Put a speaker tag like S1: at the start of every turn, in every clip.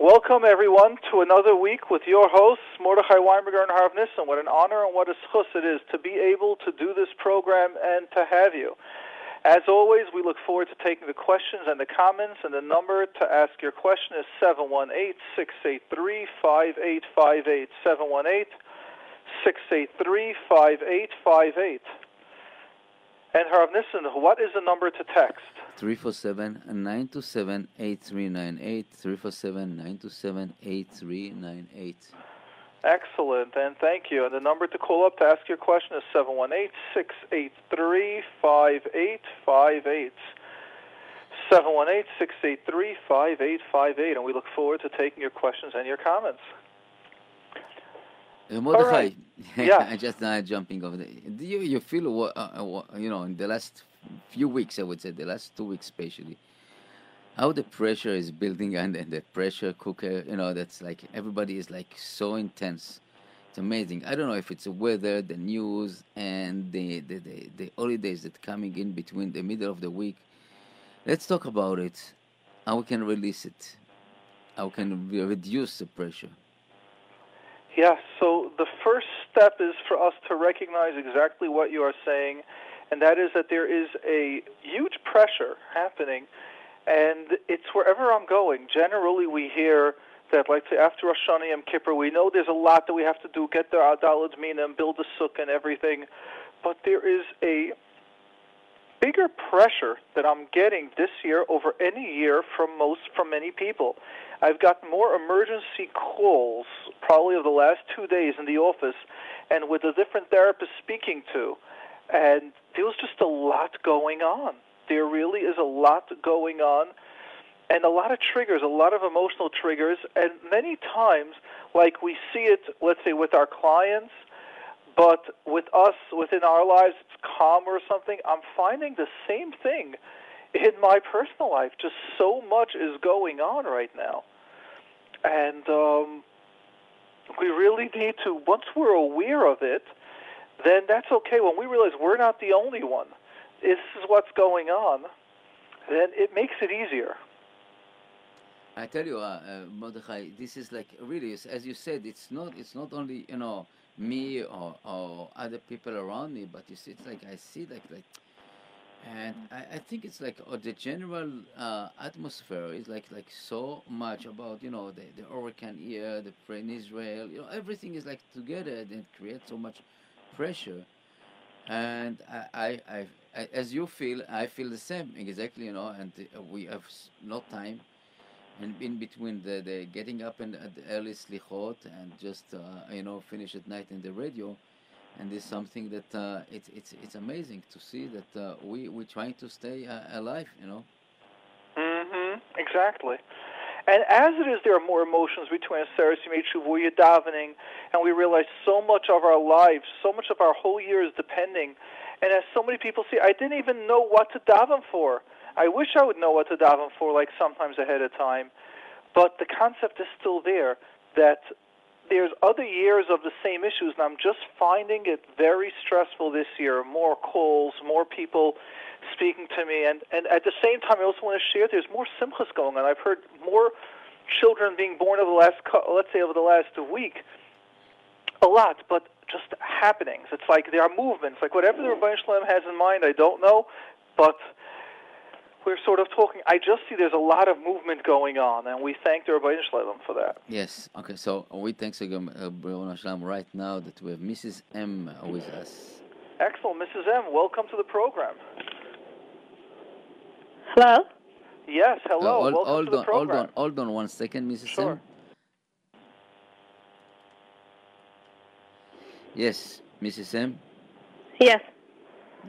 S1: Welcome, everyone, to another week with your hosts, Mordechai Winberger and Harv Nissen. What an honor and what a zchus it is to be able to do this program and to have you. As always, we look forward to taking the questions and the comments, and the number to ask your question is 718 683 5858. 718 683 5858. And Harv Nissen, what is the number to text?
S2: 347 927 8398. 347 927 8398.
S1: Excellent, and thank you. And the number to call up to ask your question is 718 683 5858. 718 683 5858. And we look forward to taking your questions and your comments.
S2: Uh, Mordechai,
S1: right. Yeah.
S2: I just uh, jumping over. Do you, you feel, what, uh, what, you know, in the last few weeks, I would say, the last two weeks especially, how the pressure is building and, and the pressure cooker, you know, that's like everybody is like so intense. It's amazing. I don't know if it's the weather, the news, and the, the, the, the holidays that coming in between the middle of the week. Let's talk about it. How we can release it. How can we reduce the pressure.
S1: Yeah, so the first step is for us to recognize exactly what you are saying, and that is that there is a huge pressure happening, and it's wherever I'm going. Generally, we hear that, like, say, after Rosh Hashanah Yom Kippur, we know there's a lot that we have to do, get the arba minim and build the sukkah and everything, but there is a bigger pressure that I'm getting this year over any year from most from many people. I've got more emergency calls probably of the last two days in the office and with the different therapists speaking to. And there was just a lot going on. There really is a lot going on and a lot of triggers, a lot of emotional triggers, and many times, like we see it, let's say, with our clients, but with us, within our lives, it's calm or something. I'm finding the same thing in my personal life. Just so much is going on right now. And um, we really need to, once we're aware of it, then that's okay. When we realize we're not the only one, this is what's going on, then it makes it easier.
S2: I tell you, uh, uh, Mordechai, this is like really, as you said, it's not, it's not only you know me or, or other people around me, but you see, it's like I see like like, and I, I think it's like uh, the general uh, atmosphere is like like so much about you know the the hurricane here, the in Israel, you know everything is like together and creates so much pressure, and I I, I, as you feel, I feel the same exactly, you know, and uh, we have no time and in between the, the getting up and at the early slichot and just uh, you know finish at night in the radio and it's something that uh, it's it's it's amazing to see that uh, we we're trying to stay uh, alive you know
S1: Mm-hmm. Exactly. And as it is, there are more emotions between Aseres Yemei Tshuva, you're davening, and we realize so much of our lives, so much of our whole year is depending. And as so many people say, I didn't even know what to daven for. I wish I would know what to daven for, like sometimes ahead of time. But the concept is still there that there's other years of the same issues, and I'm just finding it very stressful this year. More calls, more people speaking to me, and and at the same time, I also want to share there's more simchas going on. I've heard more children being born over the last, let's say, over the last week. A lot, but just happenings. It's like there are movements. Like whatever the Ribbono Shel Olam has in mind, I don't know, but we're sort of talking. I just see there's a lot of movement going on, and we thank the Ribbono Shel Olam for that.
S2: yes okay so we thank again uh, Ribbono Shel Olam, right now that we have Mrs. M with us
S1: Excellent, Mrs. M. Welcome to the program.
S3: Hello?
S1: Yes,
S2: Uh,
S1: hello.
S2: hold,
S1: Welcome
S2: hold
S1: to the
S2: on hold on hold on one second Mrs.
S1: Sure.
S2: M yes Mrs. M
S3: Yes.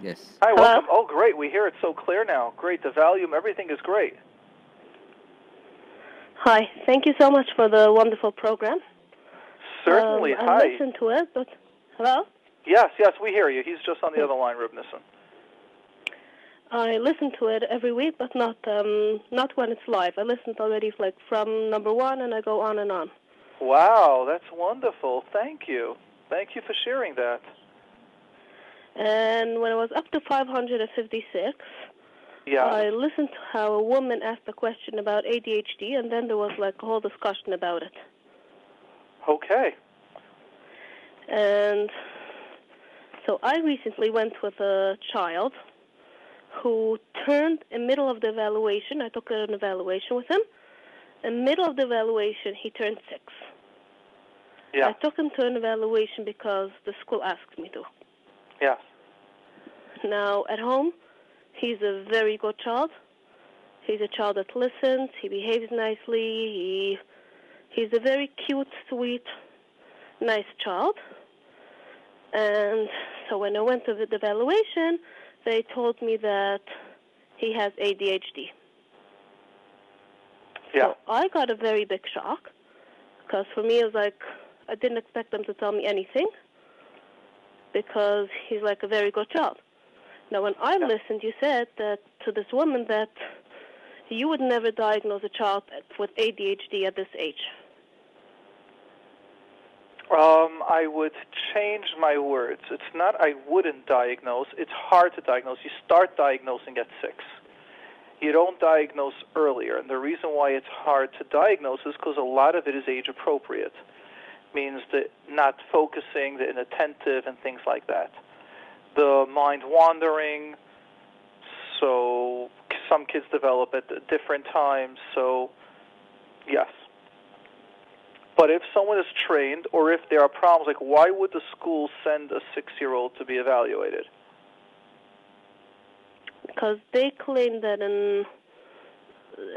S2: yes
S1: Hi,
S3: Hello?
S1: welcome. Oh, great. We hear it so clear now. Great. The volume, everything is great.
S3: Hi. Thank you so much for the wonderful program.
S1: Certainly.
S3: Um,
S1: Hi.
S3: I listened to it, but hello?
S1: Yes, yes, we hear you. He's just on the other line, Reb Nissen.
S3: I listen to it every week, but not um, not when it's live. I listened already like from number one, and I go on and on.
S1: Wow, that's wonderful. Thank you. Thank you for sharing that.
S3: And when it was up to 556,
S1: Yeah.
S3: I listened to how a woman asked a question about ADHD, and then there was like a whole discussion about it.
S1: Okay.
S3: And so I recently went with a child who turned in middle of the evaluation. I took an evaluation with him. In middle of the evaluation, he turned six.
S1: Yeah.
S3: I took him to an evaluation because the school asked me to.
S1: Yes.
S3: Now, at home, he's a very good child. He's a child that listens. He behaves nicely. He he's a very cute, sweet, nice child. And so when I went to the evaluation, they told me that he has ADHD.
S1: Yeah.
S3: So I got a very big shock because for me it was like I didn't expect them to tell me anything because he's like a very good child. Now, when I
S1: Yeah.
S3: listened, you said that to this woman that you would never diagnose a child with ADHD at this age.
S1: Um, I would change my words. It's not I wouldn't diagnose. It's hard to diagnose. You start diagnosing at six. You don't diagnose earlier, and the reason why it's hard to diagnose is because a lot of it is age appropriate. Means that not focusing, the inattentive, and things like that. The mind wandering. So some kids develop at different times. So yes. But if someone is trained, or if there are problems, like why would the school send a six-year-old to be evaluated?
S3: Because they claimed that in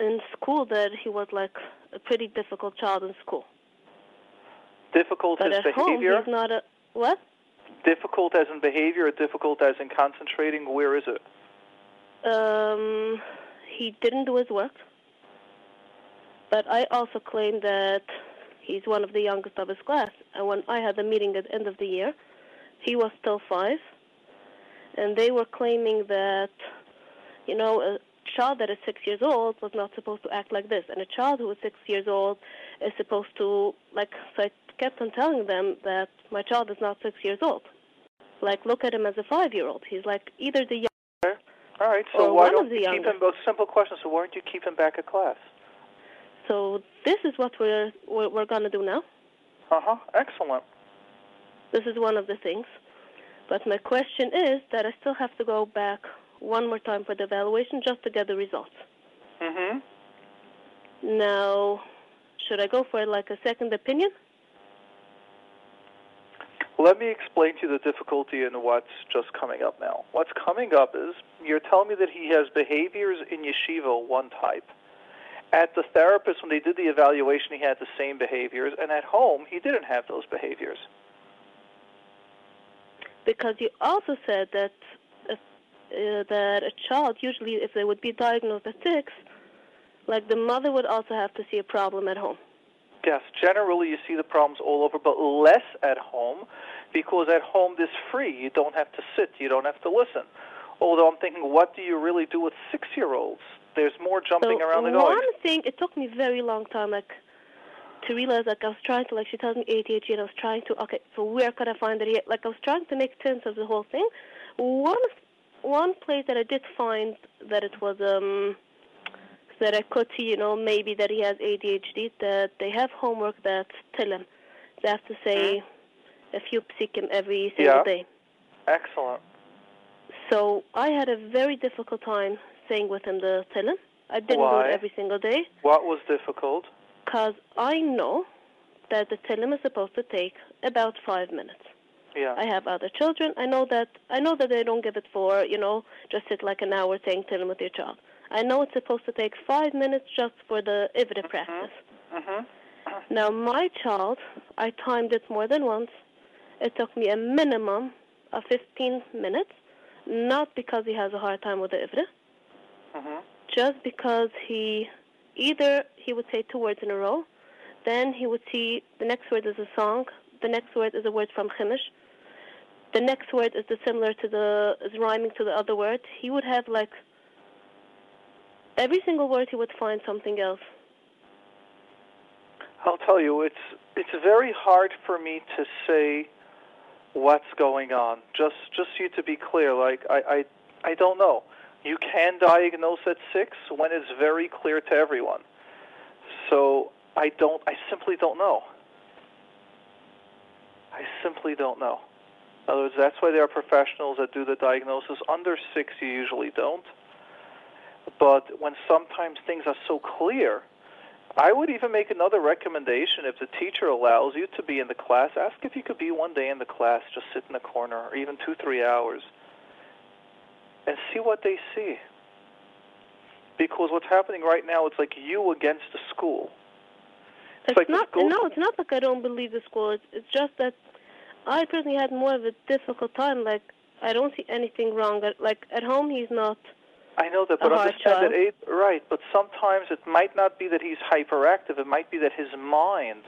S3: in school that he was like a pretty difficult child in school.
S1: Difficult
S3: But
S1: as
S3: at home,
S1: behavior?
S3: he's not a what?
S1: Difficult as in behavior, or difficult as in concentrating? Where is it?
S3: Um, he didn't do his work. But I also claim that he's one of the youngest of his class. And when I had the meeting at the end of the year, he was still five. And they were claiming that, you know, a child that is six years old was not supposed to act like this. And a child who is six years old is supposed to, like, so I kept on telling them that my child is not six years old. Like, look at him as a five year old. He's like either the
S1: All right. So why
S3: one
S1: don't
S3: of the
S1: you keep him? A simple questions. So why don't you keep him back at class?
S3: So this is what we're we're, we're going to do now.
S1: Uh huh. Excellent.
S3: This is one of the things. But my question is that I still have to go back one more time for the evaluation just to get the results.
S1: Mm-hmm.
S3: Now, should I go for like a second opinion?
S1: Let me explain to you the difficulty in what's just coming up now. What's coming up is you're telling me that he has behaviors in yeshiva one type. At the therapist, when they did the evaluation, he had the same behaviors, and at home, he didn't have those behaviors.
S3: Because you also said that if, uh, that a child usually, if they would be diagnosed at six, like the mother would also have to see a problem at home.
S1: Yes, generally you see the problems all over, but less at home because at home this free. You don't have to sit, you don't have to listen. Although I'm thinking, what do you really do with six year olds? There's more jumping
S3: so
S1: around the
S3: one thing, it took me a very long time, like, to realize, like, I was trying to, like, she tells me ADHD, and I was trying to, okay, so where could I find it? Like, I was trying to make sense of the whole thing. One, one place that I did find that it was, um, that I could see, you know, maybe that he has ADHD, that they have homework that tell him. They have to say a few psikim every single
S1: Yeah.
S3: day.
S1: Excellent.
S3: So I had a very difficult time saying with him the Tehillim. I didn't do it every single day
S1: What was difficult?
S3: because I know that the Tehillim is supposed to take about five minutes.
S1: Yeah.
S3: I have other children. I know that I know that they don't give it for you know just sit like an hour saying Tehillim with your child. I know it's supposed to take five minutes just for the Ivri practice.
S1: Mhm.
S3: Now my child, I timed it more than once. It took me a minimum of 15 minutes, not because he has a hard time with the Ivri,
S1: Mhm.
S3: just because he either he would say two words in a row, then he would see the next word is a song, the next word is a word from Chimish, the next word is the similar to the is rhyming to the other word. He would have like every single word he would find something else.
S1: I'll tell you, it's it's very hard for me to say what's going on. Just just you to be clear, like I I, I don't know. You can diagnose at six when it's very clear to everyone. So I don't. I simply don't know. I simply don't know. In other words, that's why there are professionals that do the diagnosis. Under six, you usually don't. But when sometimes things are so clear, I would even make another recommendation if the teacher allows you to be in the class. Ask if you could be one day in the class, just sit in the corner, or even two, three hours, and see what they see. Because what's happening right now, it's like you against the school. It's,
S3: It's
S1: like
S3: not.
S1: school-
S3: No, it's not like I don't believe the school. It's, it's just that I personally had more of a difficult time. Like I don't see anything wrong. At, like at home, he's not.
S1: I know that, but understand that
S3: child.
S1: eight, right? But sometimes it might not be that he's hyperactive. It might be that his mind,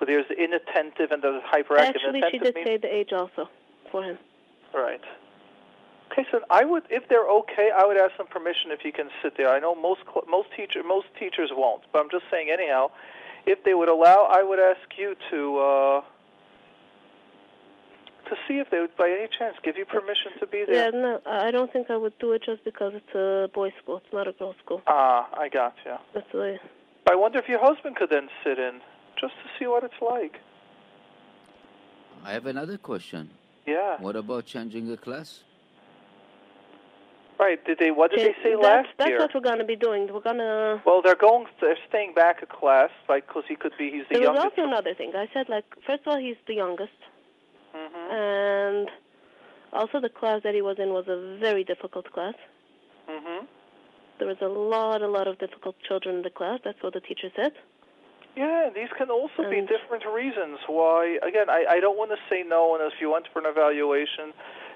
S1: well, there's the inattentive and the hyperactive.
S3: Actually, she did
S1: means-
S3: say the age also for him.
S1: Right. Okay, so I would, if they're okay, I would ask them permission if you can sit there. I know most cl- most teacher most teachers won't, but I'm just saying anyhow. If they would allow, I would ask you to uh, to see if they would, by any chance, give you permission to be there.
S3: Yeah, no, I I don't think I would do it just because it's a boys' school. It's not a girls' school.
S1: Ah, I got you.
S3: That's the way.
S1: I wonder if your husband could then sit in, just to see what it's like.
S2: I have another question.
S1: Yeah.
S2: What about changing the class?
S1: Right. Did they? What did they say
S3: that's,
S1: last
S3: that's
S1: year?
S3: what we're gonna be doing. We're gonna.
S1: Well, they're going. They're staying back a class, like, because he could be. He's the
S3: There was
S1: youngest.
S3: also another thing. I said like, first of all, he's the youngest,
S1: hmm
S3: and also the class that he was in was a very difficult class.
S1: hmm
S3: There was a lot, a lot of difficult children in the class. That's what the teacher said.
S1: Yeah, these can also be different reasons why. Again, I, I don't want to say no, and if you went for an evaluation,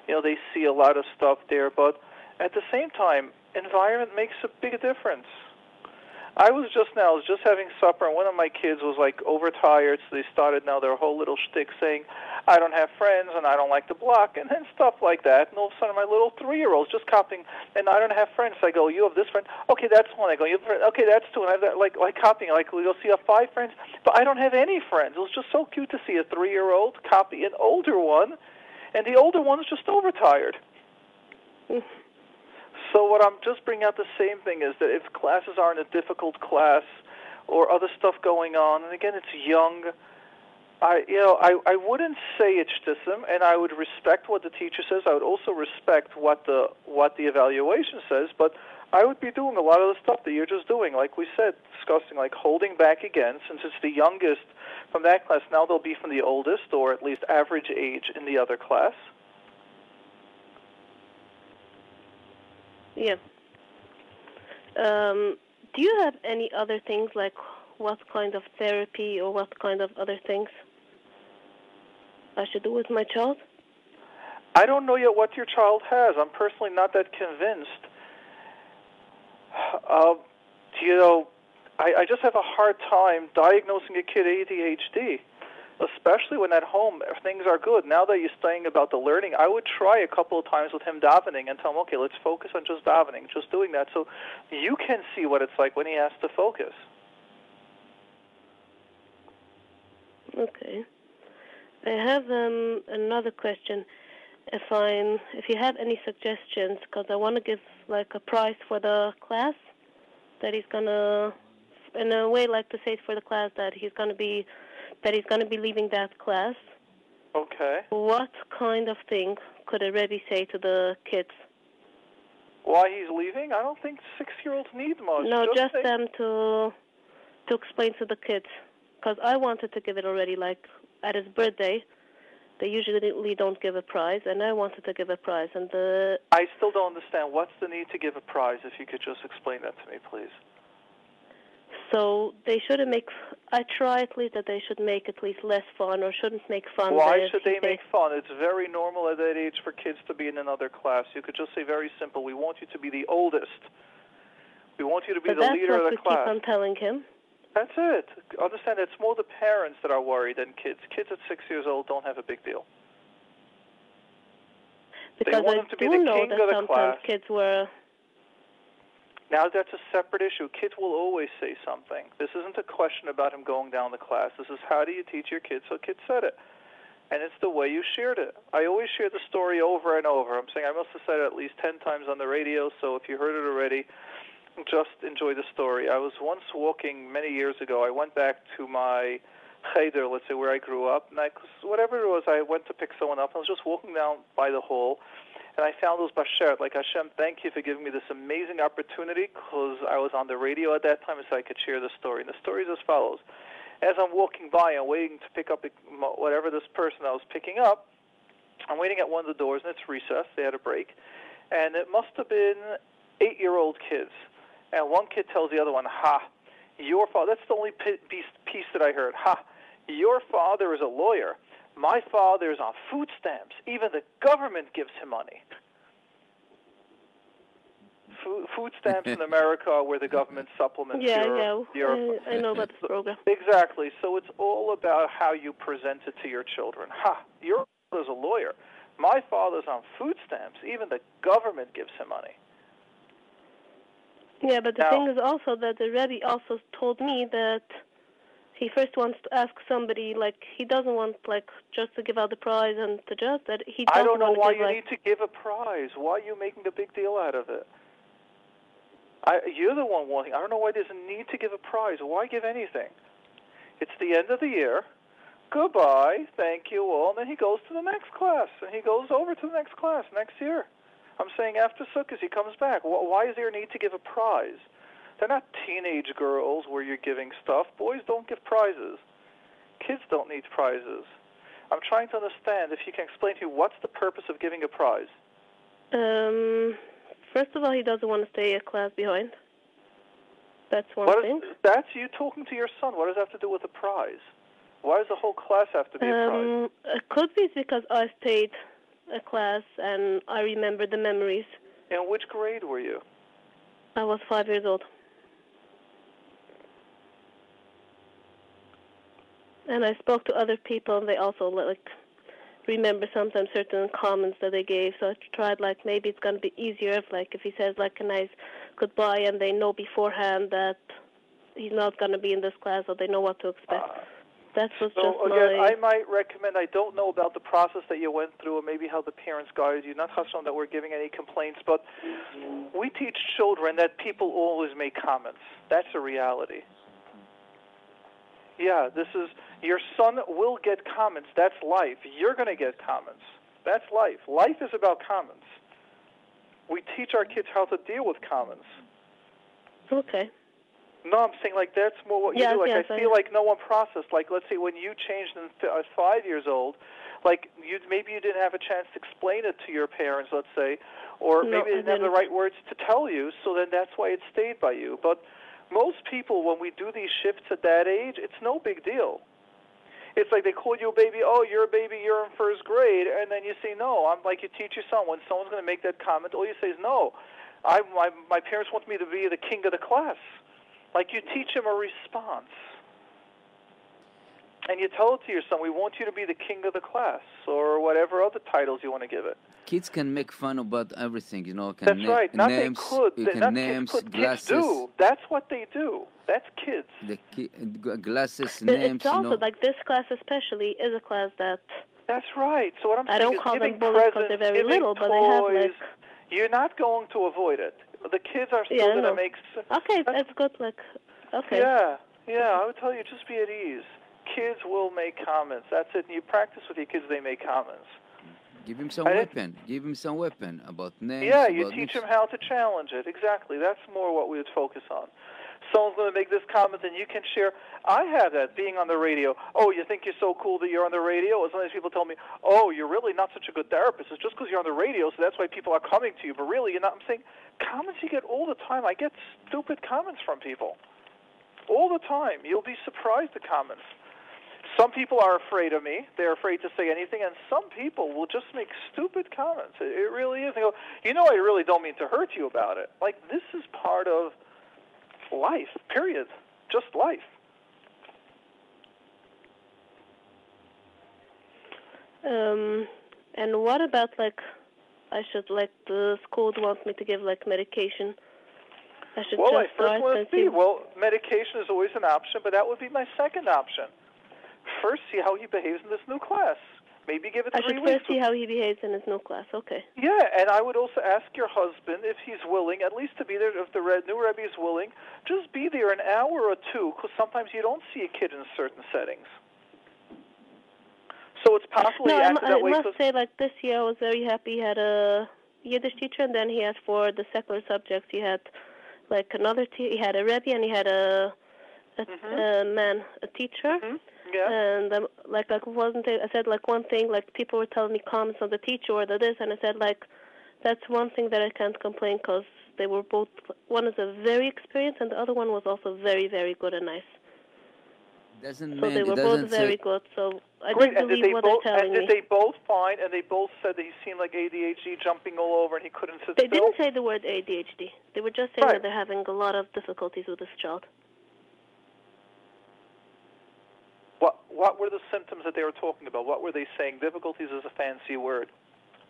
S1: you know, they see a lot of stuff there, but at the same time, environment makes a big difference. I was just now, I was just having supper, and one of my kids was like overtired, so they started now their whole little shtick saying, I don't have friends, and I don't like the block, and then stuff like that. And all of a sudden, my little three-year-old's just copying, and I don't have friends. So I go, you have this friend? Okay, that's one. I go, you have a friend? Okay, that's two. And I have that, like, like copying, like, you'll see, have five friends, but I don't have any friends. It was just so cute to see a three-year-old copy an older one, and the older one's just overtired.
S3: Mm-hmm.
S1: So what I'm just bringing out the same thing is that if classes are in a difficult class or other stuff going on, and again it's young, I you know I I wouldn't say it's shtissim, and I would respect what the teacher says. I would also respect what the what the evaluation says, but I would be doing a lot of the stuff that you're just doing, like we said, discussing like holding back again, since it's the youngest from that class. Now they'll be from the oldest, or at least average age in the other class.
S3: Yeah. Um, do you have any other things like what kind of therapy or what kind of other things I should do with my child?
S1: I don't know yet what your child has. I'm personally not that convinced. Uh, you know, I, I just have a hard time diagnosing a kid ADHD, especially when at home things are good. Now that you're saying about the learning, I would try a couple of times with him davening and tell him, okay, let's focus on just davening, just doing that, so you can see what it's like when he has to focus.
S3: Okay. I have um, another question. If I'm, if you have any suggestions, because I want to give like a prize for the class that he's gonna, in a way, like to say for the class that he's gonna be, that he's gonna be leaving that class.
S1: Okay.
S3: What kind of thing could a Rebbe say to the kids?
S1: Why he's leaving? I don't think six-year-olds need much.
S3: No, just
S1: say-
S3: them to to explain to the kids, because I wanted to give it already. Like at his birthday, they usually don't give a prize, and I wanted to give a prize. And the
S1: I still don't understand. What's the need to give a prize? If you could just explain that to me, please.
S3: So they shouldn't make. I try at least that they should make at least less fun, or shouldn't make fun.
S1: Why should they make fun? It's very normal at that age for kids to be in another class. You could just say very simple. We want you to be the oldest. We want you to be
S3: But
S1: the
S3: that's
S1: leader
S3: what
S1: of
S3: we
S1: the
S3: keep
S1: class.
S3: on telling him.
S1: That's it. Understand? It's more the parents that are worried than kids. Kids at six years old don't have a big deal.
S3: Because
S1: want
S3: I
S1: him to be
S3: do
S1: the
S3: know that
S1: of the
S3: sometimes
S1: class.
S3: kids were.
S1: Now that's a separate issue. Kids will always say something. This isn't a question about him going down the class. This is how do you teach your kids? So kids said it. and it's the way you shared it. I always share the story over and over. I'm saying I must have said it at least 10 times on the radio, so if you heard it already, just enjoy the story. I was once walking many years ago. I went back to my cheder, let's say where I grew up, and I, whatever it was, I went to pick someone up. I was just walking down by the hall, and I found those bashert. Like Hashem, thank you for giving me this amazing opportunity, because I was on the radio at that time, so I could share the story. And the story is as follows: As I'm walking by and waiting to pick up whatever this person I was picking up, I'm waiting at one of the doors, and it's recess. They had a break, and it must have been eight-year-old kids. And one kid tells the other one, "Ha." Your father, that's the only piece, piece that I heard. Ha, your father is a lawyer. My father is on food stamps. Even the government gives him money. Food, food stamps in America are where the government supplements
S3: yeah,
S1: your,
S3: yeah.
S1: your
S3: I, I know about this program.
S1: Exactly. So it's all about how you present it to your children. Ha, your father's a lawyer. My father's on food stamps. Even the government gives him money.
S3: Yeah, but the
S1: Now-
S3: thing is also that the Rebbe also told me that he first wants to ask somebody, like, he doesn't want, like, just to give out the prize and to just that. He doesn't I
S1: don't know why
S3: give,
S1: you
S3: like,
S1: need to give a prize. Why are you making a big deal out of it? I, you're the one wanting. I don't know why there's a need to give a prize. Why give anything? It's the end of the year. Goodbye. Thank you all. And then he goes to the next class, and he goes over to the next class next year. I'm saying after Sukkot he comes back. Why is there a need to give a prize? They're not teenage girls where you're giving stuff. Boys don't give prizes. Kids don't need prizes. I'm trying to understand if you can explain to me what's the purpose of giving a prize.
S3: um, first of all, he doesn't want to stay a class behind. That's one
S1: What
S3: thing.
S1: is, that's you talking to your son. What does that have to do with a prize? Why does the whole class have to be a prize?
S3: Um, it could be because I stayed a class and I remember the memories.
S1: In which grade were you?
S3: I was five years old. And I spoke to other people, and they also like remember sometimes certain comments that they gave. So I tried like maybe it's gonna be easier if like if he says like a nice goodbye, and they know beforehand that he's not gonna be in this class, or they know what to expect.
S1: Ah.
S3: That was
S1: so
S3: just
S1: again,
S3: my.
S1: I might recommend. I don't know about the process that you went through, or maybe how the parents guided you. Not Hashem that we're giving any complaints, but we teach children that people always make comments. That's a reality. Yeah, this is your son will get comments. That's life. You're going to get comments. That's life. Life is about comments. We teach our kids how to deal with comments.
S3: Okay.
S1: No, I'm saying like that's more what you
S3: Yes,
S1: do. Like
S3: yes,
S1: I
S3: I
S1: feel
S3: know.
S1: like no one processed. Like let's say when you changed in f- at five years old, like you maybe you didn't have a chance to explain it to your parents. Let's say, or
S3: No,
S1: maybe they didn't have the right words to tell you. So then that's why it stayed by you. But most people, when we do these shifts at that age, it's no big deal. It's like they call you a baby. Oh, you're a baby. You're in first grade, and then you say no. I'm like you teach your son when someone's going to make that comment. All you say is no. I my my parents want me to be the king of the class. Like you teach him a response. And you tell it to your son, we want you to be the king of the class, or whatever other titles you want to give it.
S2: Kids can make fun about everything, you know. Can
S1: That's
S2: na-
S1: right. Not
S2: names,
S1: they could.
S2: You
S1: They-
S2: can
S1: not
S2: names,
S1: kids could.
S2: glasses.
S1: Kids do. That's what they do. That's kids.
S2: The ki- g- glasses,
S3: But
S2: names,
S3: it's also
S2: you know.
S3: like this class especially is a class that
S1: That's right. So what I'm
S3: I
S1: saying
S3: don't
S1: is
S3: call them
S1: giving
S3: bullies 'cause
S1: presents,
S3: they're very
S1: giving
S3: little, but they have, like-
S1: you're not going to avoid it. The kids are still
S3: Yeah,
S1: going to make.
S3: okay, uh,
S1: That's-
S3: it's good. Like okay.
S1: Yeah, yeah. I would tell you just be at ease. Kids will make comments. That's it. And you practice with your kids; they make comments.
S2: Give him some
S1: I didn't-
S2: weapon. Give him some weapon about names.
S1: Yeah, you teach
S2: this.
S1: them how to challenge it. Exactly. That's more what we would focus on. Someone's going to make this comment, and you can share. I have that being on the radio. Oh, you think you're so cool that you're on the radio? Or sometimes people tell me, "Oh, you're really not such a good therapist. It's just because you're on the radio, so that's why people are coming to you." But really, you're not. I'm saying comments you get all the time. I get stupid comments from people all the time. You'll be surprised at comments. Some people are afraid of me. They're afraid to say anything, and some people will just make stupid comments. It, it really is. They go, you know, I really don't mean to hurt you about it. Like this is part of life. Period. Just life.
S3: Um, and what about like I should like the school wants me to give like medication. I should
S1: Well, I
S3: just
S1: first
S3: start
S1: want to see. Well, medication is always an option, but that would be my second option. First, see how he behaves in this new class. Maybe give it
S3: I
S1: three
S3: should
S1: weeks.
S3: first see how he behaves in his new class. Okay.
S1: Yeah, and I would also ask your husband if he's willing, at least to be there. If the Red, new Rebbe is willing, just be there an hour or two, because sometimes you don't see a kid in certain settings. So it's possible
S3: No, I, I
S1: way.
S3: must say, like this year, I was very happy. He had a Yiddish teacher, and then he had for the secular subjects, he had like another. Te- he had a Rebbe, and he had a a, a man, a teacher.
S1: Mhm. Yeah.
S3: And um, like like wasn't it, I said like one thing like people were telling me comments on the teacher or the this and I said like that's one thing that I can't complain because they were both one is a very experienced and the other one was also very very good and nice
S2: Doesn't
S3: so
S2: mean
S3: they
S2: it
S3: were
S2: doesn't
S3: both very
S2: say,
S3: good so I
S1: Great,
S3: did
S1: and did
S3: believe
S1: they
S3: what
S1: both
S3: they're
S1: and
S3: telling
S1: did
S3: me
S1: they both find and they both said that he seemed like ADHD jumping all over and he couldn't sit
S3: they
S1: still?
S3: didn't say the word ADHD they were just saying
S1: Right.
S3: that they're having a lot of difficulties with this child
S1: What what were the symptoms that they were talking about? What were they saying? Difficulties is a fancy word.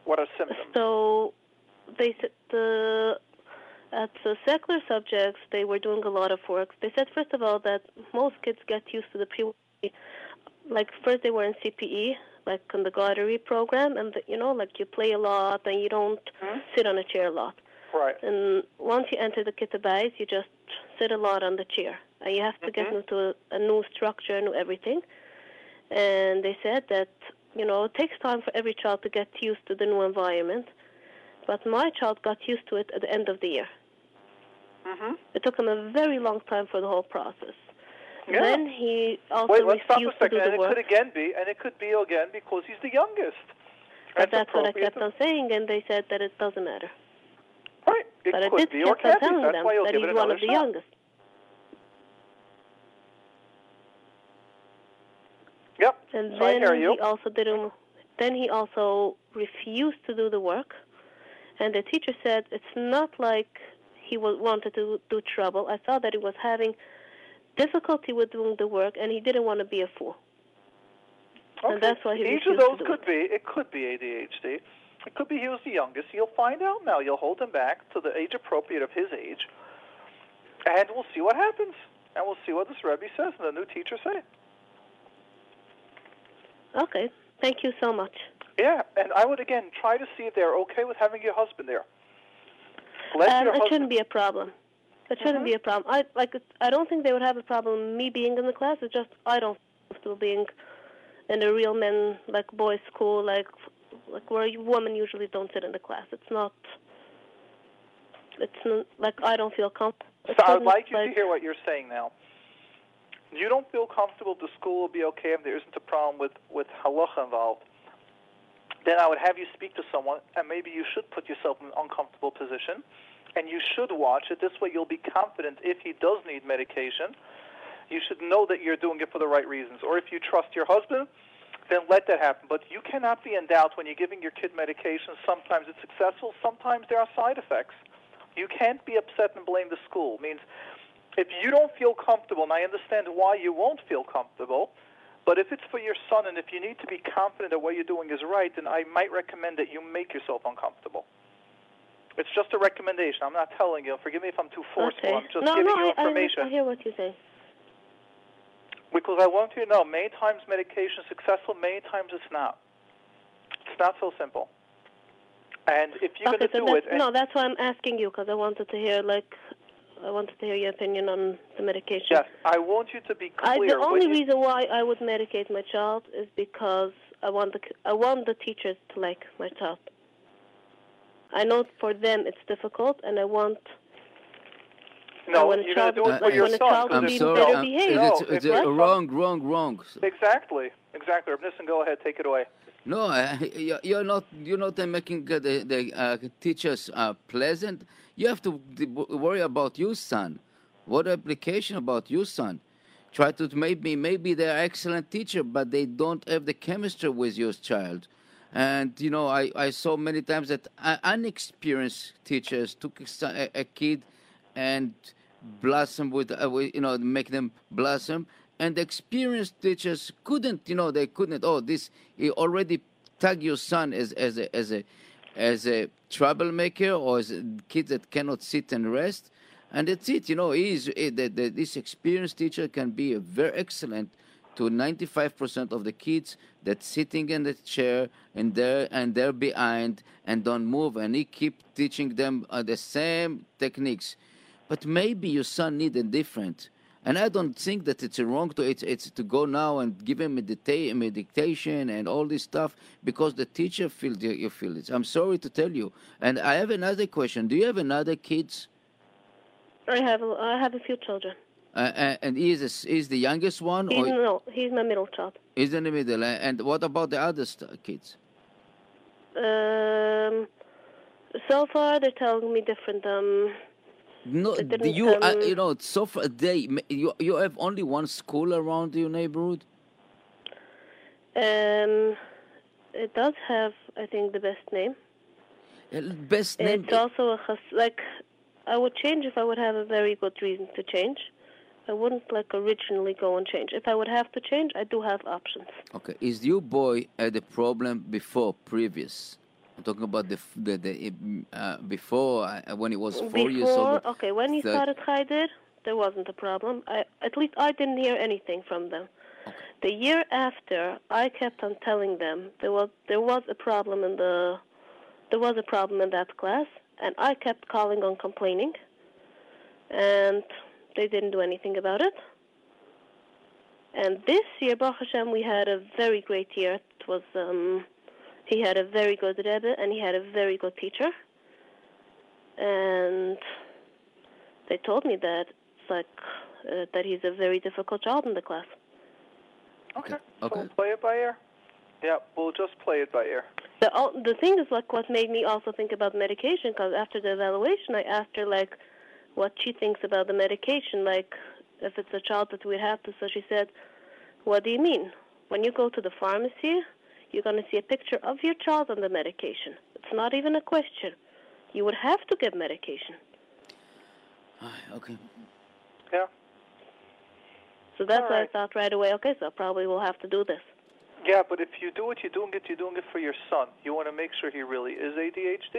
S1: What are symptoms?
S3: So they said the at the secular subjects they were doing a lot of work. They said first of all that most kids get used to the pre like first they were in CPE like in the Gaudery program and the, you know like you play a lot and you don't
S1: Hmm?
S3: sit on a chair a lot.
S1: Right.
S3: And once you enter the kitabais, you just sit a lot on the chair, you have to get
S1: Mhm.
S3: into a, a new structure, new everything. And they said that you know it takes time for every child to get used to the new environment, but my child got used to it at the end of the year.
S1: Mhm.
S3: It took him a very long time for the whole process.
S1: Yeah.
S3: Then he also
S1: Wait, let's stop a
S3: refused to
S1: second.
S3: do
S1: And
S3: the
S1: it could again be, and it could be again because he's the youngest.
S3: But that's what I kept on saying, and they said that it doesn't matter.
S1: Right. It
S3: but I did keep on telling
S1: That's
S3: them that he's one of the
S1: shot.
S3: youngest.
S1: Yep.
S3: And
S1: So I
S3: then
S1: hear you.
S3: he also didn't. Then he also refused to do the work, and the teacher said it's not like he was wanted to do trouble. I saw that he was having difficulty with doing the work, and he didn't want to be a fool.
S1: Okay.
S3: And that's why he
S1: Each of those could be. It could be ADHD. It could be he was the youngest. You'll find out now. You'll hold him back to the age appropriate of his age, and we'll see what happens. And we'll see what this Rebbe says and the new teacher say.
S3: Okay, thank you so much.
S1: Yeah, and I would again try to see if they're okay with having your husband there. Let
S3: Um, it
S1: husband.
S3: shouldn't be a problem. It shouldn't
S1: Mhm.
S3: be a problem. I like. it- I don't think they would have a problem me being in the class. It's just I don't feel being in a real men like boys school like like where women usually don't sit in the class. It's not. It's not, like I don't feel comfortable.
S1: So I'd like you to hear what you're saying now. You don't feel comfortable the school will be okay if there isn't a problem with, with halacha involved. Then I would have you speak to someone, and maybe you should put yourself in an uncomfortable position, and you should watch it. This way you'll be confident if he does need medication. You should know that you're doing it for the right reasons. Or if you trust your husband, then let that happen. But you cannot be in doubt when you're giving your kid medication. Sometimes it's successful, sometimes there are side effects. You can't be upset and blame the school. It means if you don't feel comfortable, and I understand why you won't feel comfortable, but if it's for your son and if you need to be confident that what you're doing is right, then I might recommend that you make yourself uncomfortable. It's just a recommendation. I'm not telling you. Forgive me if I'm too forceful.
S3: Okay.
S1: I'm just
S3: no,
S1: giving
S3: no,
S1: you
S3: I, I,
S1: information.
S3: I hear what you're saying.
S1: Because I want you to know, many times medication is successful, many times it's not. It's not so simple. And if you're
S3: okay,
S1: going to
S3: so
S1: do
S3: that's,
S1: it,
S3: no, that's why I'm asking you because I wanted to hear like I wanted to hear your opinion on the medication.
S1: yes, I want you to be clear.
S3: I,
S1: clear.
S3: the
S1: when
S3: only
S1: you-
S3: reason why I would medicate my child is because I want the I want the teachers to like my child. I know for them it's difficult, and I want
S1: no,
S3: when a
S1: you're going to
S3: child
S1: do
S3: will-
S1: it for
S3: like
S1: your
S3: when a
S1: son.
S3: child
S1: 'cause
S2: I'm
S3: be
S1: you
S2: sorry.
S3: better
S2: I'm-
S3: behaved.
S1: No,
S2: it's
S1: if
S2: it's
S1: your
S2: wrong, wrong, wrong.
S1: Exactly, exactly. Reb Nissen, go ahead, take it away.
S2: No, I- you- you're not. You're not making uh, the, the uh, teachers uh, pleasant. You have to worry about your son. What application about your son? Try to maybe maybe they're excellent teacher, but they don't have the chemistry with your child. And you know, I, I saw many times that uh, unexperienced teachers took a, a, kid and blossom with, uh, you know make them blossom and experienced teachers couldn't you know they couldn't oh this he already tag your son as as a as a as a troublemaker or as a kid that cannot sit and rest? And that's it you know is eh, the, this experienced teacher can be a very excellent to 95% of the kids that sitting in the chair and they're and they're behind and don't move and he keep teaching them uh, the same techniques. But maybe your son need a different and I don't think that it's wrong to it's, it's to go now and give him medita- meditation and all this stuff because the teacher feels you feel it. I'm sorry to tell you. And I have another question. Do you have another kids?
S3: I have a, I have a few children.
S2: Uh, and he is a, he's the youngest one,
S3: He's,
S2: or
S3: no, he's my middle child.
S2: he's in the middle? Uh, And what about the other kids?
S3: Um, so far they're telling me different. Um,
S2: No, you uh,
S3: um,
S2: you know so far they you you have only one school around your neighborhood.
S3: um, it does have, I think, the best name.
S2: Uh, Best name.
S3: It's also a like I would change if I would have a very good reason to change. I wouldn't like originally go and change. If I would have to change, I do have options.
S2: Okay, is your boy had a problem before previous? I'm talking about the the, the uh, before uh, when it was four
S3: Before,
S2: years old.
S3: okay, when he
S2: the-
S3: started cheder, there wasn't a problem. I, at least I didn't hear anything from them. The year after, I kept on telling them there was there was a problem in the there was a problem in that class, and I kept calling on complaining, and they didn't do anything about it. And this year, Baruch Hashem, we had a very great year. It was um, he had a very good rebbe, and he had a very good teacher. And they told me that it's like uh, that he's a very difficult child in the class.
S1: Okay.
S2: Okay.
S1: We'll play it by ear. Yeah, we'll just play it by ear.
S3: The the thing is like what made me also think about medication because after the evaluation I asked her like what she thinks about the medication like if it's a child that we have to so she said what do you mean when you go to the pharmacy you're going to see a picture of your child on the medication it's not even a question you would have to give medication
S2: Ah, okay.
S1: Yeah.
S3: so that's
S1: All
S3: why I thought right away okay so I probably will have to do this
S1: Yeah, but if you do what you're doing it, you're doing it for your son. You want to make sure he really is ADHD,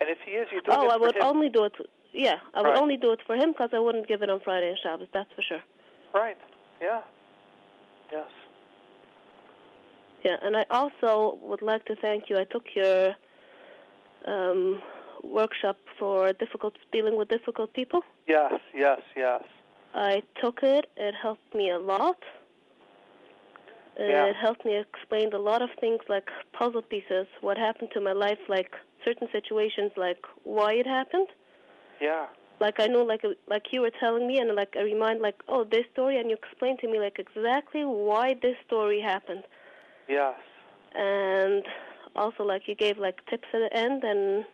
S1: and if he is, you're doing
S3: oh
S1: it
S3: I
S1: for
S3: would
S1: him.
S3: only do it yeah I would
S1: Right.
S3: only do it for him because I wouldn't give it on Friday and Shabbos that's for sure
S1: Right. Yeah. Yes.
S3: Yeah, and I also would like to thank you. I took your um, workshop for difficult dealing with difficult people.
S1: Yes. Yes. Yes.
S3: I took it. It helped me a lot.
S1: Yeah.
S3: It helped me explain a lot of things like puzzle pieces, what happened to my life, like certain situations, like why it happened.
S1: Yeah.
S3: Like I know, like like you were telling me, and like I remind, like oh, this story, and you explained to me like exactly why this story happened.
S1: Yes.
S3: and also like you gave like tips at the end and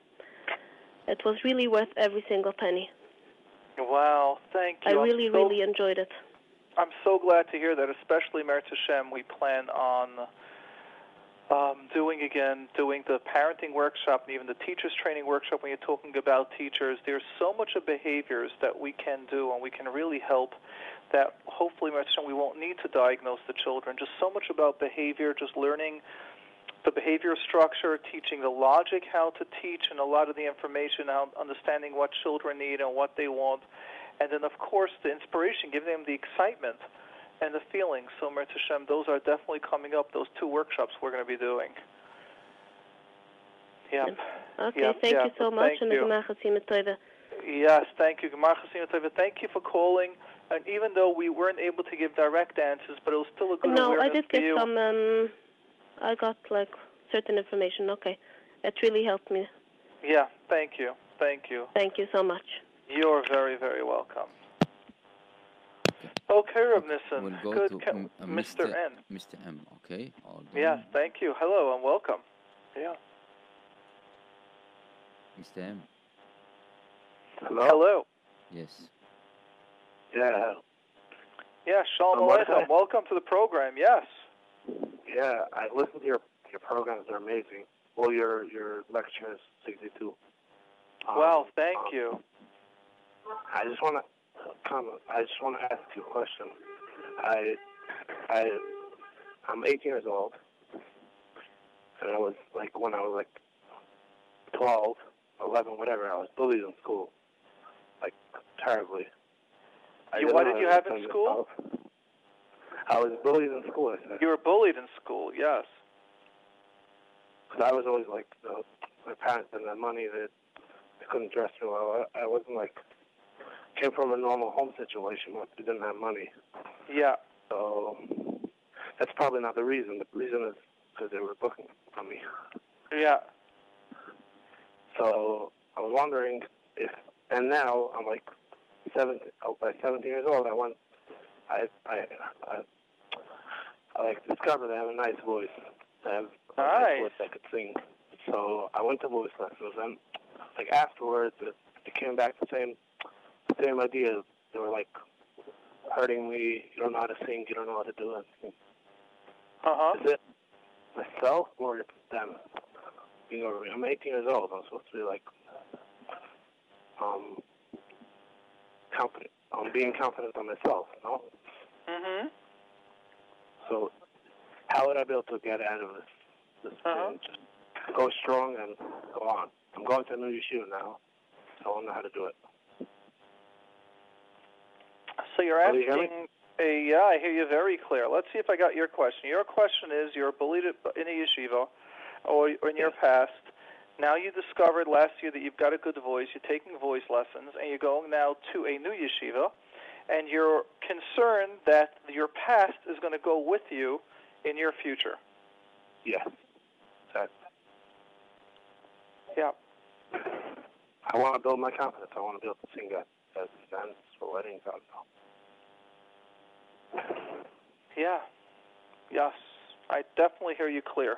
S3: it was really worth every single penny
S1: Wow. Thank you.
S3: i really
S1: so-
S3: really enjoyed it
S1: I'm so glad to hear that, especially Meretz Hashem, we plan on um, doing again, doing the parenting workshop and even the teachers training workshop when you're talking about teachers. There's so much of behaviors that we can do and we can really help that hopefully, we won't need to diagnose the children. Just so much about behavior, just learning the behavior structure, teaching the logic how to teach, and a lot of the information, understanding what children need and what they want. And then, of course, the inspiration, giving them the excitement and the feelings. So, Meretz Hashem, those are definitely coming up, those two workshops we're going to be doing. Yeah.
S3: okay
S1: Yeah,
S3: thank
S1: yeah,
S3: you so much
S1: thank
S3: and
S1: you.
S3: Gmar Chatima Tova.
S1: Yes, thank you. Thank you for calling. And even though we weren't able to give direct answers, but it was still a good
S3: no i did get
S1: you.
S3: some um i got like certain information okay that really helped me
S1: Yeah, thank you. Thank you.
S3: thank you so much
S1: You're very, very welcome. Okay, Reb Nissen.
S2: We'll go
S1: Good.
S2: to
S1: ca-
S2: M- uh,
S1: Mr. N.
S2: Mr. M. Okay. Hold
S1: Yes, thank you. Hello and welcome. Yeah.
S2: Mr. M.
S4: Hello?
S1: Hello.
S2: Yes.
S4: Yeah,
S1: Yeah,
S4: what
S1: Aleichem. Welcome to the program. Yes.
S4: yeah. I listen to your your programs; they're amazing. Well, your your lectures, sixty-two. Um,
S1: well, thank
S4: um,
S1: you.
S4: I just want to comment. I just want to ask you a question. I I I'm 18 years old, and I was like when I was like 12, 11, whatever. I was bullied in school, like terribly.
S1: You- what did you have in school?
S4: I was bullied in school. I said.
S1: You were bullied in school, yes.
S4: Because I was always like, the, my parents didn't have money. That they couldn't dress me well. I, I wasn't like came from a normal home situation, but they didn't have money.
S1: Yeah.
S4: So that's probably not the reason. The reason is because they were booking from me.
S1: Yeah.
S4: So I was wondering if, and now I'm like 17, oh, by 17 years old, I went, I, I, I, I like discovered I have a nice voice. I have a
S1: Nice.
S4: nice voice I could sing. So I went to voice lessons, and like afterwards, it, it came back the same, the same idea. They were like hurting me. You don't know how to sing. You don't know how to do it.
S1: Uh huh.
S4: Is it myself or them? You know, I'm 18 years old. I'm supposed to be like, um, confident. I'm being confident on myself. No.
S1: Mhm.
S4: So, how would I be able to get out of this? This
S1: Uh-huh.
S4: Just go strong and go on. I'm going to a new yeshiva now. So I don't know how to do it.
S1: So you're
S4: Oh, you
S1: asking a yeah, I hear you very clear. Let's see if I got your question. Your question is you're bullied in a yeshiva or in your past. Now you discovered last year that you've got a good voice, you're taking voice lessons, and you're going now to a new yeshiva, and you're concerned that your past is going to go with you in your future.
S4: Yes. That,
S1: Yeah.
S4: I want to build my confidence. I want to be able to sing at, at events for weddings. Don't know.
S1: Yeah. Yes. I definitely hear you clear.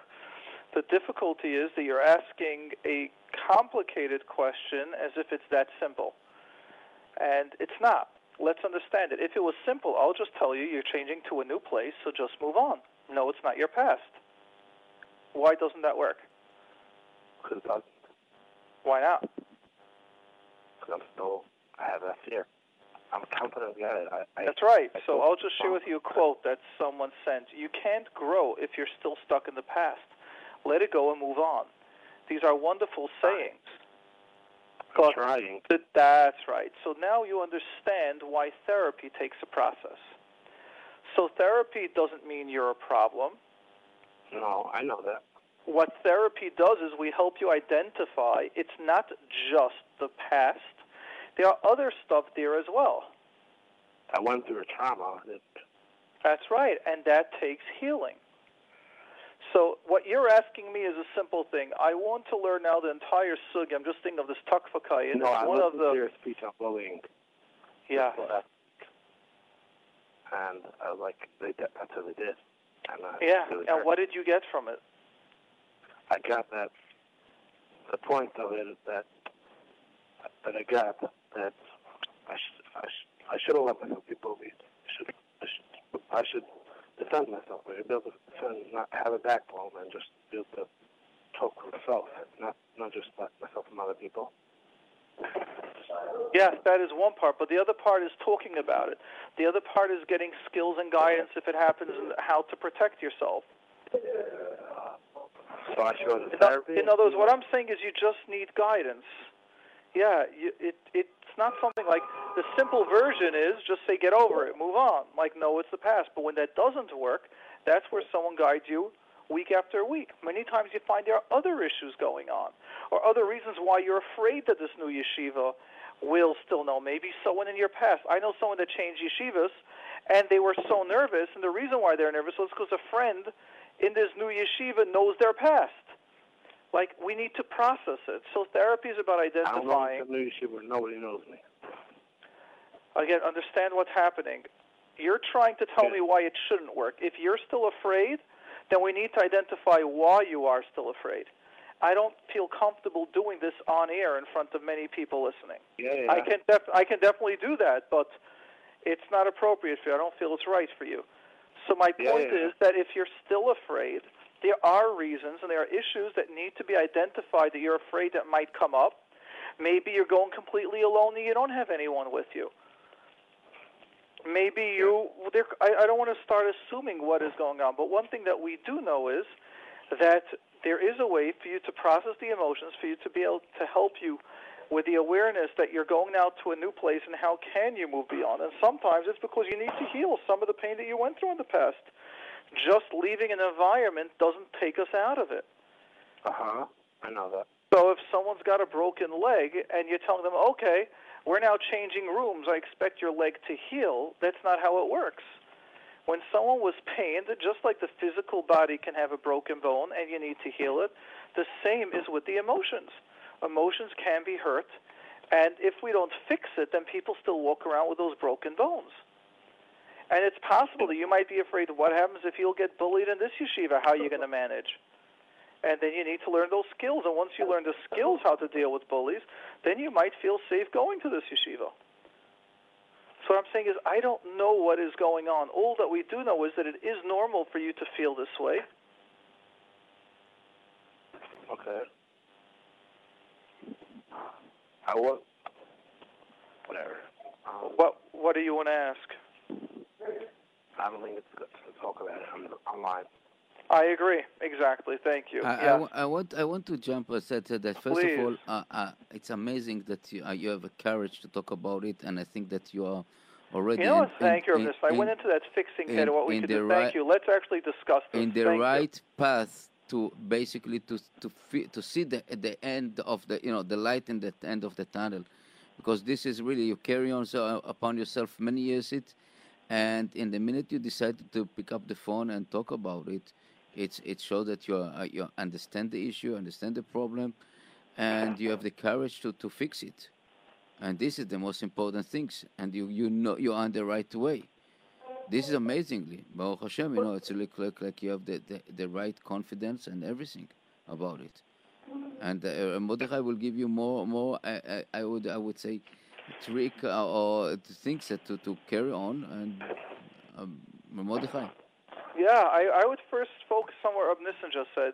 S1: The difficulty is that you're asking a complicated question as if it's that simple. And it's not. Let's understand it. If it was simple, I'll just tell you you're changing to a new place, so just move on. No, it's not your past. Why doesn't that work?
S4: Because it doesn't.
S1: Why not?
S4: Because I'm still, I have that fear. I'm confident guy. I, I,
S1: That's right.
S4: I
S1: So I'll just share with you a quote that someone sent. You can't grow if you're still stuck in the past. Let it go and move on. These are wonderful sayings.
S4: I'm trying.
S1: that's right. So now you understand why therapy takes a process. So therapy doesn't mean you're a problem.
S4: No, I know that.
S1: What therapy does is we help you identify it's not just the past. There are other stuff there as well.
S4: I went through a trauma. That,
S1: That's right, and that takes healing. So what you're asking me is a simple thing. I want to learn now the entire sugi. I'm just thinking of this takfakai.
S4: no, I
S1: one of the
S4: your speech on bullying.
S1: yeah.
S4: And I was like, they did, that's what they did. And, uh,
S1: Yeah,
S4: really
S1: and
S4: hurt.
S1: what did you get from it?
S4: I got that. The point of it is that that I got that I should I should I shouldn't let myself be bullied. I should I should I should defend myself. I should be able to defend, not have a backbone, and just be able to talk for myself, not not just myself from other people.
S1: Yes, that is one part, but the other part is talking about it. The other part is getting skills and guidance if it happens and how to protect yourself.
S4: So I should go to
S1: In,
S4: therapy.
S1: in other words, what I'm saying is you just need guidance. Yeah, you, it it's not something like the simple version is just say get over it, move on. Like no, it's the past. But when that doesn't work, that's where someone guides you week after week. Many times you find there are other issues going on, or other reasons why you're afraid that this new yeshiva will still know. Maybe someone in your past. I know someone that changed yeshivas, and they were so nervous, and the reason why they're nervous was because a friend in this new yeshiva knows their past. Like we need to process it. So therapy is about identifying.
S4: I don't know
S1: identifying.
S4: if the new yeshiva, nobody knows me.
S1: Again, understand what's happening. You're trying to tell
S4: Yeah.
S1: me why it shouldn't work. If you're still afraid, then we need to identify why you are still afraid. I don't feel comfortable doing this on air in front of many people listening.
S4: Yeah, yeah.
S1: I can def- I can definitely do that, but it's not appropriate for you. I don't feel it's right for you. So my
S4: Yeah,
S1: point
S4: yeah.
S1: is that if you're still afraid, there are reasons and there are issues that need to be identified that you're afraid that might come up. Maybe you're going completely alone and you don't have anyone with you. Maybe you. There, I, I don't want to start assuming what is going on, but one thing that we do know is that there is a way for you to process the emotions, for you to be able to help you with the awareness that you're going now to a new place and how can you move beyond. And sometimes it's because you need to heal some of the pain that you went through in the past. Just leaving an environment doesn't take us out of it.
S4: Uh huh. I know that.
S1: So if someone's got a broken leg and you're telling them, okay, we're now changing rooms, I expect your leg to heal, that's not how it works. When someone was pained, just like the physical body can have a broken bone and you need to heal it, the same is with the emotions. Emotions can be hurt, and if we don't fix it, then people still walk around with those broken bones. And it's possible that you might be afraid of what happens if you'll get bullied in this yeshiva, how are you going to manage? And then you need to learn those skills. And once you learn the skills how to deal with bullies, then you might feel safe going to this yeshiva. So what I'm saying is, I don't know what is going on. All that we do know is that it is normal for you to feel this way.
S4: Okay. I was. Whatever.
S1: What What do you want to ask?
S4: I don't think it's good to talk about it on, online.
S1: I agree. Exactly. Thank you.
S2: I, I
S1: yeah.
S2: wa- I want I want to jump. I said that first
S1: Please.
S2: of all, uh, uh, it's amazing that you, uh, you have the courage to talk about it, and I think that you are already
S1: You know
S2: in,
S1: what? Thank you,
S2: in,
S1: Miss. I went into that fixing
S2: in-
S1: head of what we
S2: in
S1: could do.
S2: right-
S1: Thank you. Let's actually discuss this.
S2: in the
S1: Thank you.
S2: right path to basically to to fe- to see the the end of the you know the light in the end of the tunnel, because this is really you carry on so, uh, upon yourself many years it, and in the minute you decided to pick up the phone and talk about it, it's it shows that you are, you understand the issue, understand the problem, and you have the courage to, to fix it, and this is the most important things, and you you know you're on the right way this is amazingly Baruch Hashem, you know, it's like like, like you have the, the, the right confidence and everything about it. And uh, Mordechai will give you more more. I, I would I would say trick uh, or things that to, to carry on and um, Mordechai.
S1: Yeah, I, I would first focus on what Rab Nissen just said.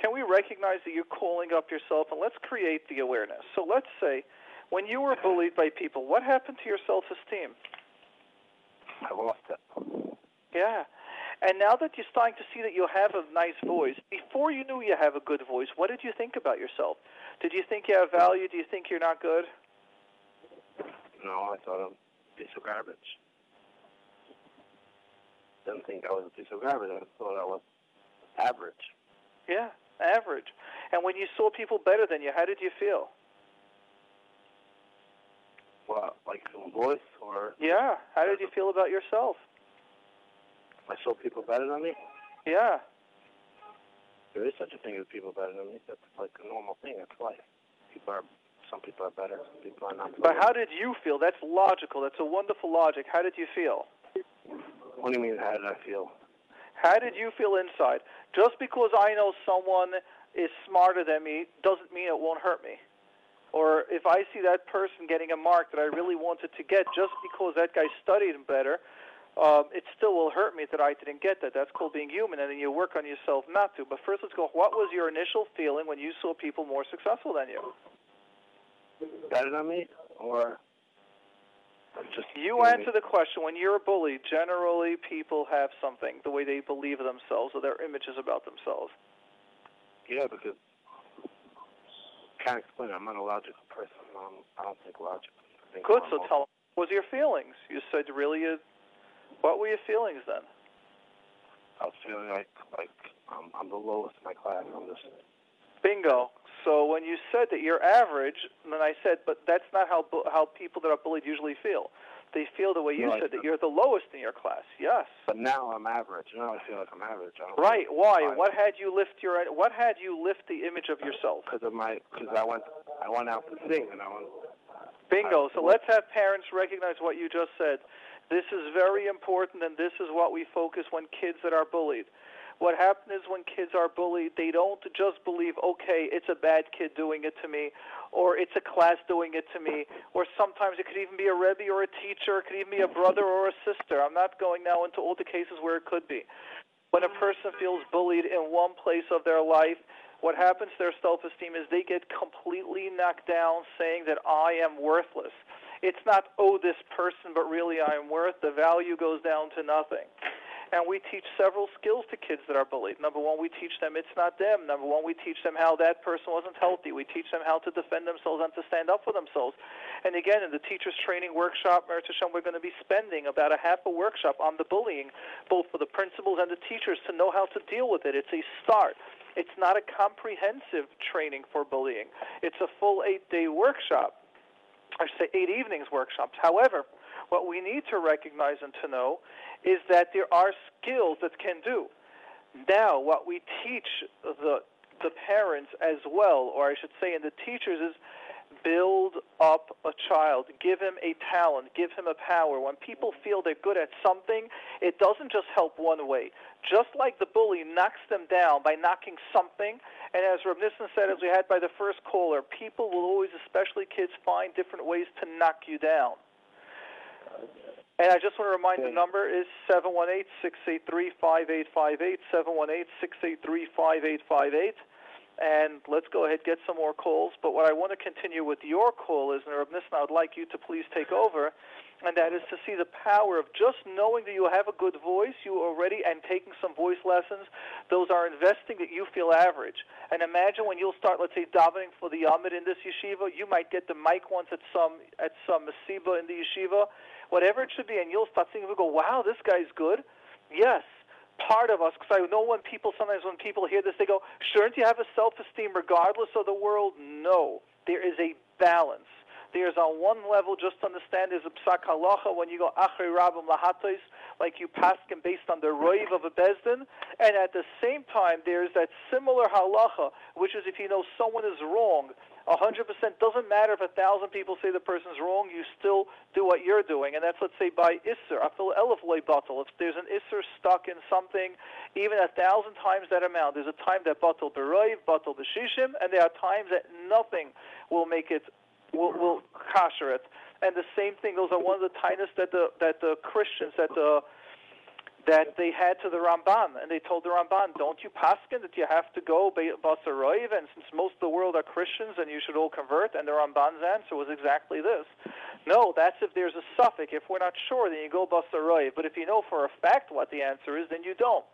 S1: Can we recognize that you're calling up yourself and let's create the awareness? So let's say when you were bullied by people, what happened to your self esteem?
S4: I lost it.
S1: Yeah. And now that you're starting to see that you have a nice voice, before you knew you have a good voice, what did you think about yourself? Did you think you have value? Do you think you're not good?
S4: No, I thought I'm a piece of garbage. Didn't think I was a piece of garbage. I thought I was average.
S1: Yeah, average. And when you saw people better than you, how did you feel?
S4: Well, like some voice or
S1: Yeah. How did you feel about yourself?
S4: I saw people better than me.
S1: Yeah.
S4: There is such a thing as people better than me. That's like a normal thing. That's life. People are. Some people are better. Some people are not.
S1: But how did you feel? That's logical. That's a wonderful logic. How did you feel?
S4: What do you mean? How did I feel?
S1: How did you feel inside? Just because I know someone is smarter than me doesn't mean it won't hurt me. Or if I see that person getting a mark that I really wanted to get just because that guy studied better, um, it still will hurt me that I didn't get that. That's called being human, and then you work on yourself not to. But first, let's go. What was your initial feeling when you saw people more successful than you?
S4: Better than me, or just
S1: You answer the question. When you're a bully, generally people have something, the way they believe of themselves or their images about themselves.
S4: Yeah, because can't explain it. I'm not a logical person. Um, I don't think logically.
S1: Good. So
S4: normal.
S1: tell me, what was your feelings? You said really. You, what were your feelings then?
S4: I was feeling like like um, I'm the lowest in my class. I'm just
S1: Bingo. So when you said that you're average, then I said, but that's not how bu- how people that are bullied usually feel. They feel the way you
S4: Right.
S1: said that you're the lowest in your class. Yes.
S4: But now I'm average. Now I feel like I'm average.
S1: Right. Why? What had you lift your What had you lift the image of yourself?
S4: Because of my because I went I went out to sing and I went
S1: Bingo. So let's have parents recognize what you just said. This is very important, and this is what we focus when kids that are bullied. What happens is when kids are bullied, they don't just believe, okay, it's a bad kid doing it to me, or it's a class doing it to me, or sometimes it could even be a rebbe or a teacher, it could even be a brother or a sister. I'm not going now into all the cases where it could be. When a person feels bullied in one place of their life, what happens to their self esteem is they get completely knocked down saying that I am worthless. It's not, oh, this person, but really I am worth. The value goes down to nothing. And we teach several skills to kids that are bullied. Number one, we teach them it's not them. Number one, we teach them how that person wasn't healthy. We teach them how to defend themselves and to stand up for themselves. And again, in the teachers training workshop, Merit we're going to be spending about a half a workshop on the bullying, both for the principals and the teachers to know how to deal with it. It's a start. It's not a comprehensive training for bullying. It's a full eight-day workshop. I should say eight evenings workshops. However, what we need to recognize and to know is that there are skills that can do. Now, what we teach the the parents as well, or I should say, in the teachers, is build up a child, give him a talent, give him a power. When people feel they're good at something, it doesn't just help one way. Just like the bully knocks them down by knocking something, and as Reb Nissen said, as we had by the first caller, people will always, especially kids, find different ways to knock you down. And I just want to remind the number is 718-683-5858, 718-683-5858. And let's go ahead get some more calls. But what I want to continue with your call is, and Reb Nissen, I would like you to please take over, and that is to see the power of just knowing that you have a good voice, you already, and taking some voice lessons. Those are investing that you feel average. And imagine when you'll start, let's say, davening for the amud in this yeshiva, you might get the mic once at some at some masiba in the yeshiva, whatever it should be, and you'll start thinking, "We go, wow, this guy's good. Yes, part of us, because I know when people, sometimes when people hear this, they go, shouldn't you have a self-esteem regardless of the world? No. There is a balance. There's on one level, just understand there's a psak halacha when you go achri rabim lahatos, like you pass paskin based on the roiv of a bezdin, and at the same time there's that similar halacha, which is if you know someone is wrong, hundred percent doesn't matter if a thousand people say the person's wrong, you still do what you're doing, and that's let's say by isser, afil elef batel. If there's an isser stuck in something, even a thousand times that amount, there's a time that batel beroiv, batel b'shishim, and there are times that nothing will make it will will kosher it. And the same thing, those are one of the tightest that the that the Christians that the that they had to the Ramban, and they told the Ramban, "Don't you paskin that you have to go basaroiv?" And since most of the world are Christians, and you should all convert. And the Ramban's answer was exactly this: No, that's if there's a safek. If we're not sure, then you go basaroiv. But if you know for a fact what the answer is, then you don't.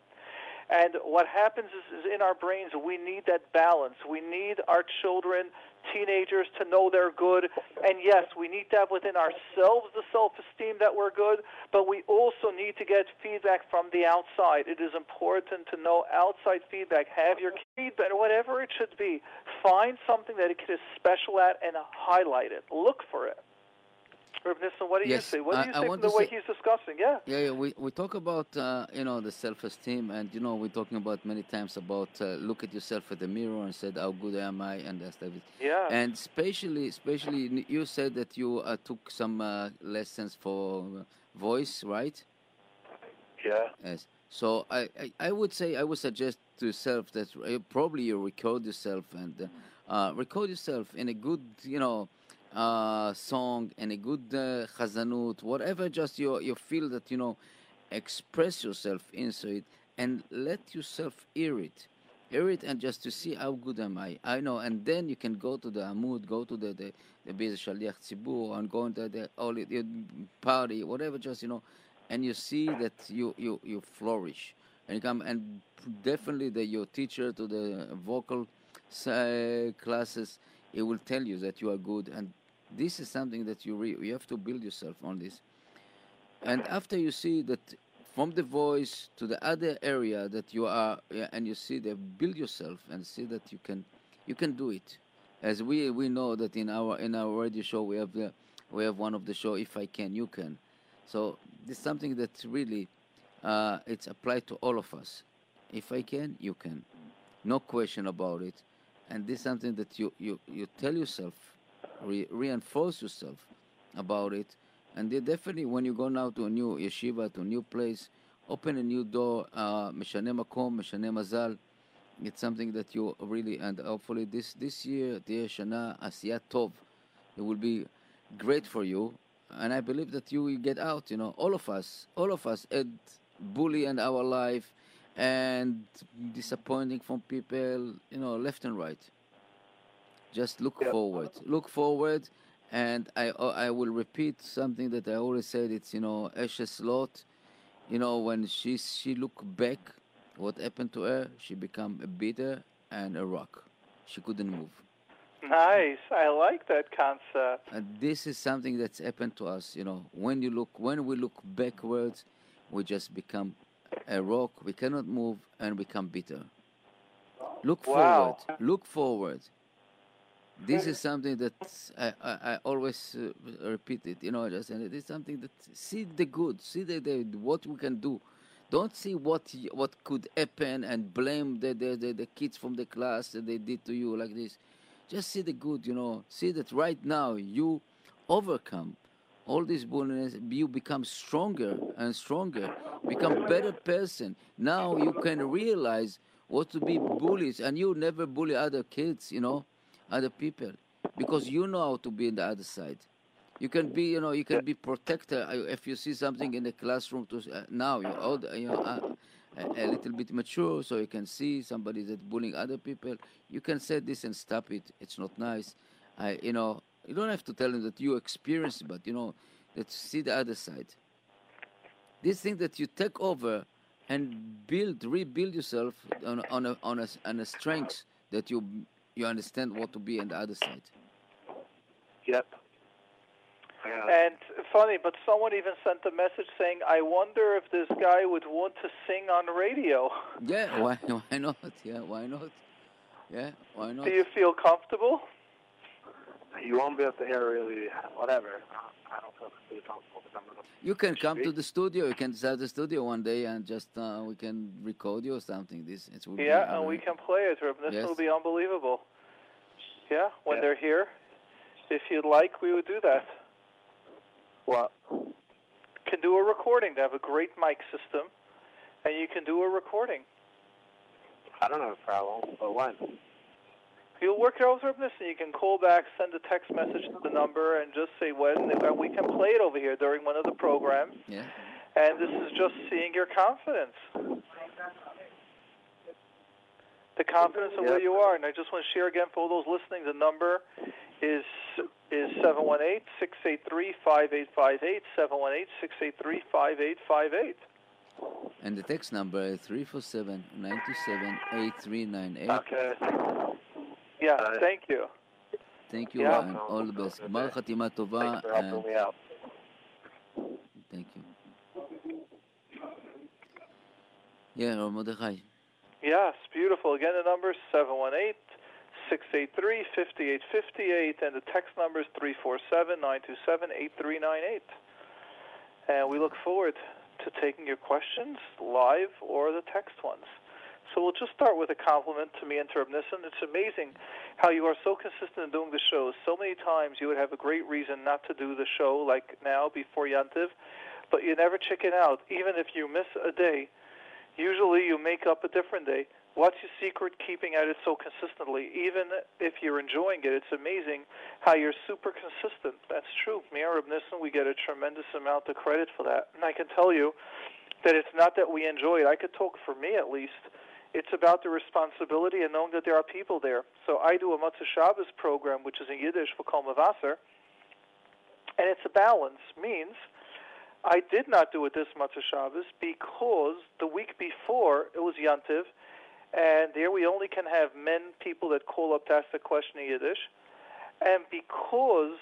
S1: And what happens is, is in our brains, we need that balance. We need our children teenagers to know they're good. And yes, we need to have within ourselves the self esteem that we're good, but we also need to get feedback from the outside. It is important to know outside feedback. Have your feedback, whatever it should be. Find something that it is special at and highlight it. Look for it. Nissen, what do
S2: yes,
S1: you say? What do you
S2: I,
S1: say
S2: I
S1: from the way he's discussing? Yeah.
S2: Yeah, yeah. We, we talk about uh, you know the self-esteem, and you know we're talking about many times about uh, look at yourself at the mirror and said how good am I and that's everything.
S1: Yeah.
S2: And especially, especially you said that you uh, took some uh, lessons for voice, right?
S4: Yeah.
S2: Yes. So I, I, I would say I would suggest to yourself that uh, probably you record yourself and uh, record yourself in a good you know uh, song and a good uh, chazanut, whatever, just you you feel that you know, express yourself inside it and let yourself hear it, hear it, and just to see how good am I. I know, and then you can go to the amud, go to the the, the Bez Shaliach Tzibur, and go into the all the party, whatever, just you know, and you see that you you you flourish. And you come and definitely the your teacher to the vocal uh, classes, he will tell you that you are good and this is something that you re- you have to build yourself on this. And after you see that from the voice to the other area that you are, and you see that build yourself and see that you can you can do it. As we we know that in our in our radio show we have the we have one of the show if I can you can. So this is something that really uh, it's applied to all of us. If I can, you can. No question about it. And this is something that you, you, you tell yourself re- reinforce yourself about it. And definitely, when you go now to a new yeshiva, to a new place, open a new door. Uh, meshane makom, meshane mazal. It's something that you really and hopefully this this year, the Shana Asiyat Tov, it will be great for you. And I believe that you will get out. You know, all of us, all of us had bully in our life and disappointing from people. You know, left and right. Just look yeah. forward. Look forward, and I uh, I will repeat something that I always said. It's you know Eshes Lot. you know, when she she look back, what happened to her? She become a bitter and a rock. She couldn't move.
S1: Nice. I like that concept.
S2: And this is something that's happened to us. You know, when you look, when we look backwards, we just become a rock. We cannot move and become bitter. Look
S1: Wow.
S2: forward. Look forward. This is something that I, I, I always uh, repeat it. You know, just and it is something that see the good, see the, the what we can do. Don't see what what could happen and blame the, the, the, the kids from the class that they did to you like this. Just see the good. You know, see that right now you overcome all this bulliness. You become stronger and stronger. Become better person. Now you can realize what to be bullies, and you never bully other kids. You know other people because you know how to be in the other side. You can be, you know, you can be protector uh, if you see something in the classroom. To uh, now you're old, you know, uh, a, a little bit mature, so you can see somebody that's bullying other people. You can say this and stop it. It's not nice. I, you know, you don't have to tell them that you experience, it, but you know, let's see the other side. This thing that you take over and build, rebuild yourself on, on a on a on a strength that you you understand what to be on the other side.
S4: Yep. Yeah.
S1: And funny, but someone even sent a message saying, "I wonder if this guy would want to sing on radio."
S2: Yeah, why why not? Yeah, why not? Yeah, why not?
S1: Do you feel comfortable?
S4: You won't be able to hear really whatever. I don't feel pretty comfortable because I'm gonna.
S2: You can come to the studio. You can start the studio one day and just uh, we can record you or something. This it will be
S1: Yeah, and we can play it. This
S2: Yes.
S1: will be unbelievable. Yeah, when
S4: Yeah.
S1: they're here. If you'd like, we would do that.
S4: What?
S1: Can do a recording. They have a great mic system, and you can do a recording.
S4: I don't have a problem, but when?
S1: You'll work it with Ruben, and you can call back, send a text message to the number, and just say when, and we can play it over here during one of the programs.
S2: yeah.
S1: And this is just seeing your confidence. The confidence of where you are. And I just want to share again for all those listening, the number is is 718-683-5858, 718-683-5858.
S2: And the text number is 347 97 8398.
S4: Okay.
S1: Yeah,
S4: Uh,
S1: thank you.
S2: Thank you
S1: Yeah.
S2: and all the best.
S4: Okay.
S2: גמר חתימה טובה
S4: Thanks for helping
S2: and
S4: me out.
S2: thank you. Yeah, Rav Mordechai.
S1: Yes, beautiful. Again, the number is 718-683-5858, and the text number is 347-927-8398. And we look forward to taking your questions live or the text ones. So we'll just start with a compliment to me and to It's amazing how you are so consistent in doing the shows. So many times you would have a great reason not to do the show, like now before Yantiv, but you never chicken out. Even if you miss a day, usually you make up a different day. What's your secret keeping at it so consistently? Even if you're enjoying it, it's amazing how you're super consistent. That's true. Me and Reb we get a tremendous amount of credit for that. And I can tell you that it's not that we enjoy it. I could talk for me at least. It's about the responsibility and knowing that there are people there. So I do a Motzei Shabbos program, which is in Yiddish for Kol Mevaser, and it's a balance. Means I did not do it this Motzei Shabbos because the week before it was Yantiv, and there we only can have men people that call up to ask the question in Yiddish, and because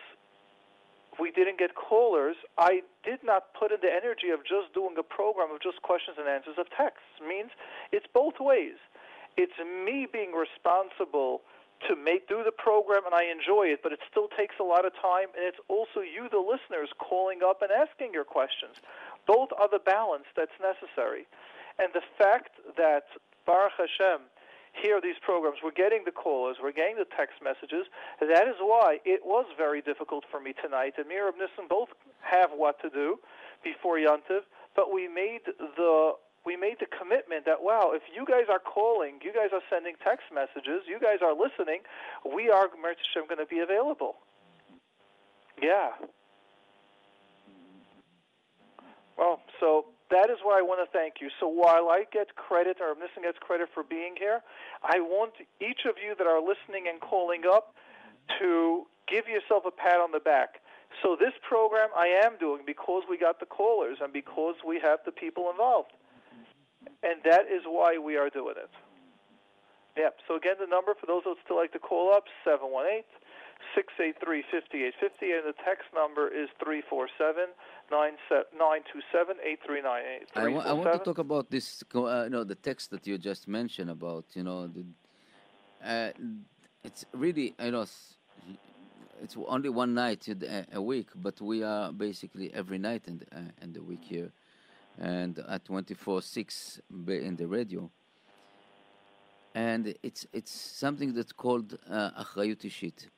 S1: we didn't get callers, I did not put in the energy of just doing a program of just questions and answers of texts. Means it's both ways. It's me being responsible to make do the program and I enjoy it, but it still takes a lot of time and it's also you the listeners calling up and asking your questions. Both are the balance that's necessary. And the fact that Baruch Hashem here these programs, we're getting the callers, we're getting the text messages. That is why it was very difficult for me tonight. And me and Nissen both have what to do before Yontiv, but we made the we made the commitment that wow, if you guys are calling, you guys are sending text messages, you guys are listening, we are Mertz Hashem going to be available. Yeah. Well, so that is why I want to thank you. So while I get credit, or Nissen gets credit for being here, I want each of you that are listening and calling up to give yourself a pat on the back. So this program I am doing because we got the callers and because we have the people involved. And that is why we are doing it. Yep. So again, the number for those who would still like to call up, 718 683 5850, and the text number is 347 927-8398.
S2: I, I want to talk about this, uh, you know, the text that you just mentioned about, you know, the, uh, it's really, you know, it's only one night uh, a week, but we are basically every night in the, uh, in the week here and at 24-6 in the radio. And it's it's something that's called uh,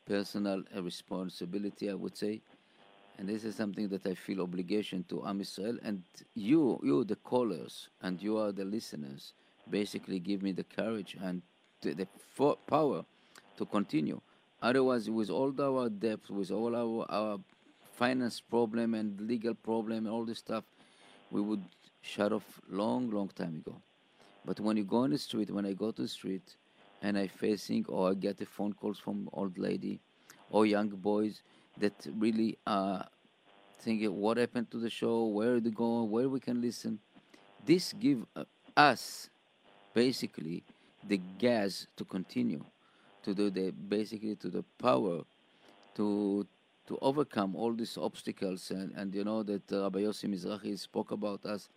S2: personal responsibility, I would say and this is something that I feel obligation to Am. And you, you, the callers, and you are the listeners, basically give me the courage and the, power to continue. Otherwise, with all our debts, with all our, our finance problem and legal problem and all this stuff, we would shut off long, long time ago. But when you go on the street, when I go to the street and I facing or I get the phone calls from old lady or young boys that really are thinking what happened to the show, where they go, where we can listen. This give uh, us basically the gas to continue, to do the basically to the power to to overcome all these obstacles and, and you know that uh, Rabbi Yossi Mizrahi spoke about us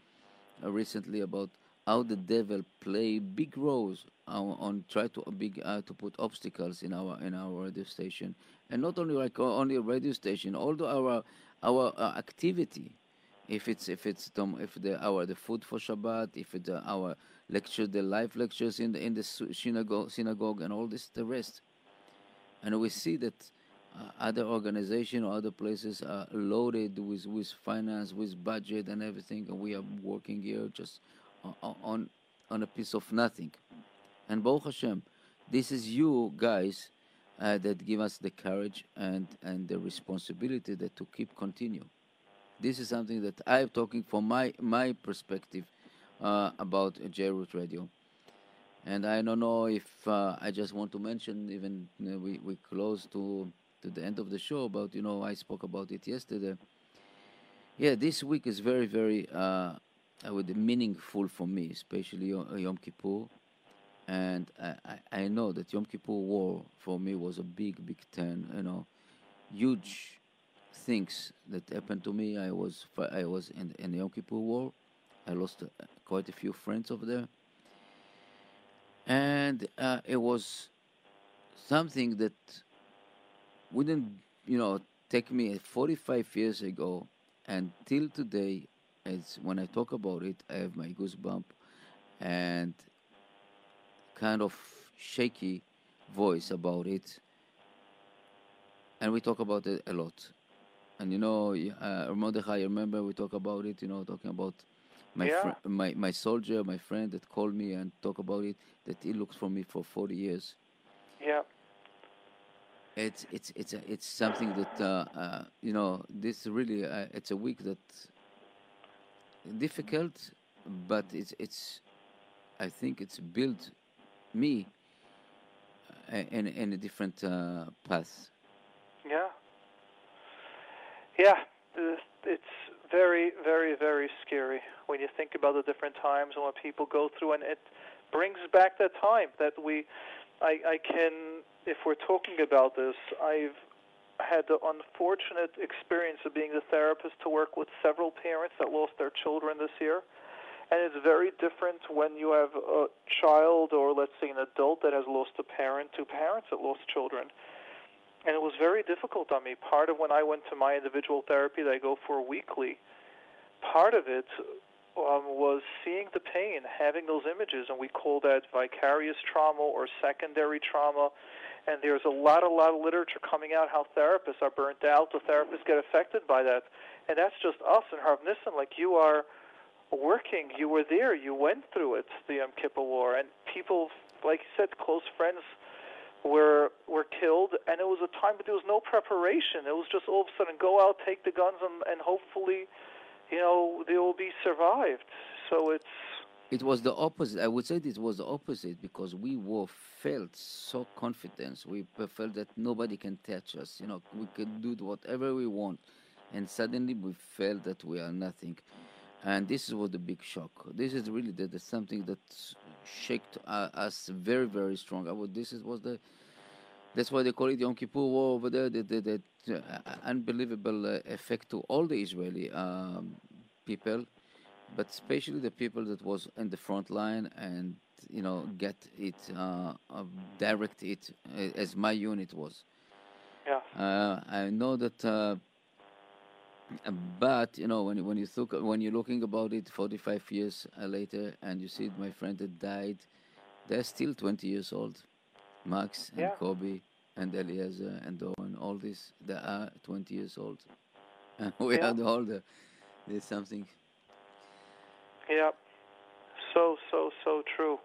S2: uh, recently about how the devil play big roles on, on try to big uh, to put obstacles in our in our radio station. And not only like only radio station although our our uh, activity if it's if it's if the our the food for Shabbat if it's uh, our lecture the live lectures in the in the synagogue synagogue and all this the rest. And we see that uh, other organization or other places are loaded with with finance with budget and everything and we are working here just on on a piece of nothing. And Baruch Hashem this is you guys uh, that give us the courage and and the responsibility that to keep continue. This is something that I'm talking from my my perspective uh, about JRoot Radio. And I don't know if uh, I just want to mention even uh, we we close to to the end of the show about you know I spoke about it yesterday. Yeah, this week is very very uh, I meaningful for me, especially Yom, Yom Kippur, and I, I I know that Yom Kippur War for me was a big big turn. You know, huge things that happened to me. I was I was in in the Yom Kippur War. I lost uh, quite a few friends over there and uh, it was something that wouldn't you know take me 45 years ago and till today as when i talk about it i have my goosebump and kind of shaky voice about it and we talk about it a lot and you know uh, Mordechai, I remember we talk about it you know talking about my
S1: Yeah.
S2: fri- my my soldier my friend that called me and talk about it that he looks for me for 40 years
S1: Yeah.
S2: it's it's it's a, it's something that uh, uh, you know this really uh, it's a week that difficult but it's it's I think it's built me uh, in in a different uh, path
S1: Yeah. Yeah. It's very, very, very scary when you think about the different times and what people go through, and it brings back that time that we. I, I can, if we're talking about this, I've had the unfortunate experience of being the therapist to work with several parents that lost their children this year. And it's very different when you have a child or, let's say, an adult that has lost a parent to parents that lost children and it was very difficult on me. Part of when I went to my individual therapy that I go for weekly, part of it um, was seeing the pain, having those images, and we call that vicarious trauma or secondary trauma. And there's a lot, a lot of literature coming out how therapists are burnt out. The therapists get affected by that, and that's just us and Rav Nissen. Like you are working, you were there, you went through it, the Yom Kippur War, and people, like you said, close friends were were killed, and it was a time but there was no preparation. It was just all of a sudden go out, take the guns, and, and hopefully, you know, they will be survived. So it's
S2: It was the opposite. I would say it was the opposite because we were felt so confident. We felt that nobody can touch us. You know, we can do whatever we want, and suddenly we felt that we are nothing. And this was the big shock. This is really the, the something that shocked uh, us very, very strong. I would, this is, was the that's why they call it the Yom Kippur War over there. The, the, the uh, unbelievable uh, effect to all the Israeli um, people, but especially the people that was in the front line and you know get it, uh, uh direct it as my unit was.
S1: Yeah.
S2: Uh, I know that. Uh, but you know when when you look when you're looking about it 45 years later and you see my friend that died they're still 20 years old Max and
S1: yeah.
S2: Kobe and Eliezer and Owen, all these, they are 20 years old. And we
S1: yeah.
S2: are the older. There's something.
S1: Yeah. So, so, so true.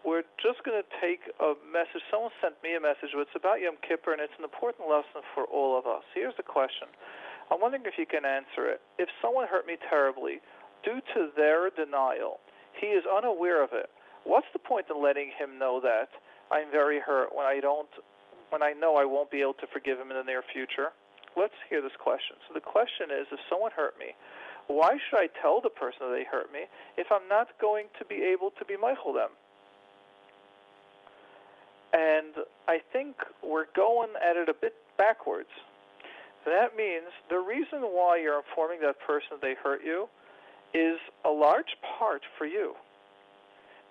S1: We're just going to take a message. Someone sent me a message, but it's about Yom Kippur, and it's an important lesson for all of us. Here's the question. I'm wondering if you can answer it. If someone hurt me terribly, due to their denial, he is unaware of it. What's the point in letting him know that? I'm very hurt when I don't, when I know I won't be able to forgive him in the near future? Let's hear this question. So the question is, if someone hurt me, why should I tell the person that they hurt me if I'm not going to be able to be mochel them? And I think we're going at it a bit backwards. That means the reason why you're informing that person that they hurt you is a large part for you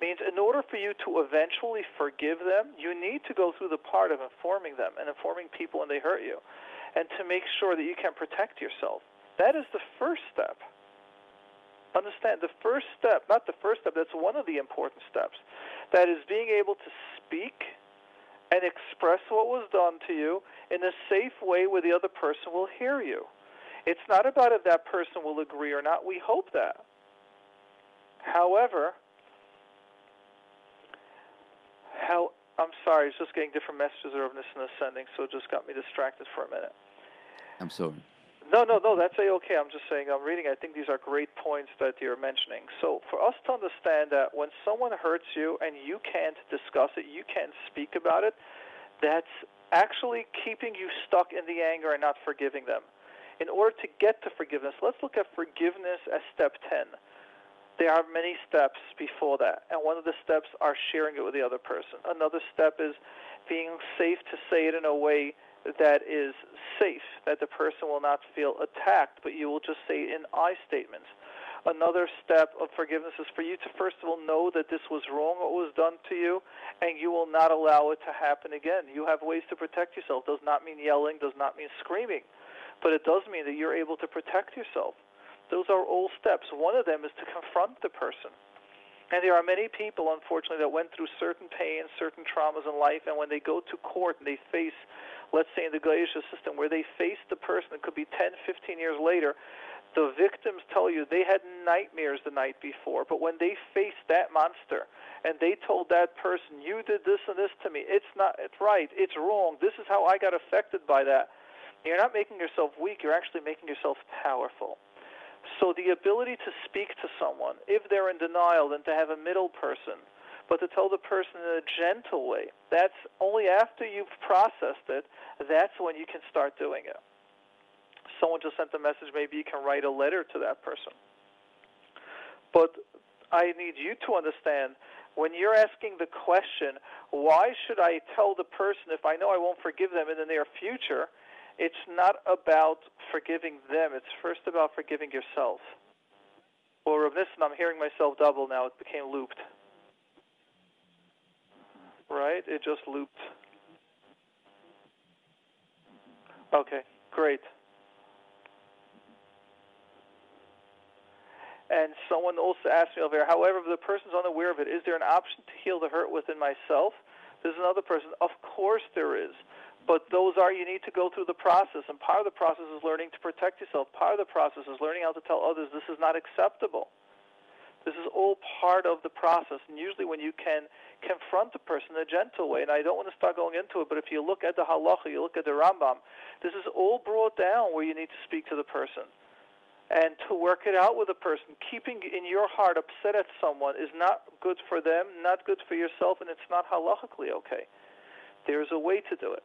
S1: means in order for you to eventually forgive them, you need to go through the part of informing them and informing people when they hurt you, and to make sure that you can protect yourself. That is the first step. Understand, the first step, not the first step, that's one of the important steps. That is being able to speak and express what was done to you in a safe way where the other person will hear you. It's not about if that person will agree or not. We hope that. However, how I'm sorry, it's just getting different messages of this and ascending, so it just got me distracted for a minute.
S2: I'm sorry.
S1: No, no, no, that's okay. I'm just saying I'm reading. I think these are great points that you're mentioning. So for us to understand that when someone hurts you and you can't discuss it, you can't speak about it, that's actually keeping you stuck in the anger and not forgiving them. In order to get to forgiveness, let's look at forgiveness as step 10 there are many steps before that, and one of the steps are sharing it with the other person. Another step is being safe to say it in a way that is safe, that the person will not feel attacked, but you will just say in I statements. Another step of forgiveness is for you to first of all know that this was wrong, what was done to you, and you will not allow it to happen again. You have ways to protect yourself. Does not mean yelling, does not mean screaming, but it does mean that you're able to protect yourself. Those are all steps. One of them is to confront the person. And there are many people, unfortunately, that went through certain pains, certain traumas in life, and when they go to court and they face, let's say in the Galatian system, where they face the person, it could be 10, 15 years later, the victims tell you they had nightmares the night before, but when they faced that monster and they told that person, you did this and this to me, it's not, it's right, it's wrong, this is how I got affected by that. You're not making yourself weak, you're actually making yourself powerful. So the ability to speak to someone, if they're in denial, then to have a middle person, but to tell the person in a gentle way, that's only after you've processed it, that's when you can start doing it. Someone just sent a message, maybe you can write a letter to that person. But I need you to understand when you're asking the question, why should I tell the person if I know I won't forgive them in the near future? It's not about forgiving them. It's first about forgiving yourself. Well, Rav Nissen, I'm hearing myself double now. It became looped. Right? It just looped. Okay, great. And someone also asked me over here, however, if the person's unaware of it, is there an option to heal the hurt within myself? There's another person. Of course there is. But those are, you need to go through the process. And part of the process is learning to protect yourself. Part of the process is learning how to tell others this is not acceptable. This is all part of the process. And usually when you can confront the person in a gentle way, and I don't want to start going into it, but if you look at the halacha, you look at the Rambam, this is all brought down where you need to speak to the person. and to work it out with a person. Keeping in your heart upset at someone is not good for them, not good for yourself, and it's not halachically okay. There's a way to do it.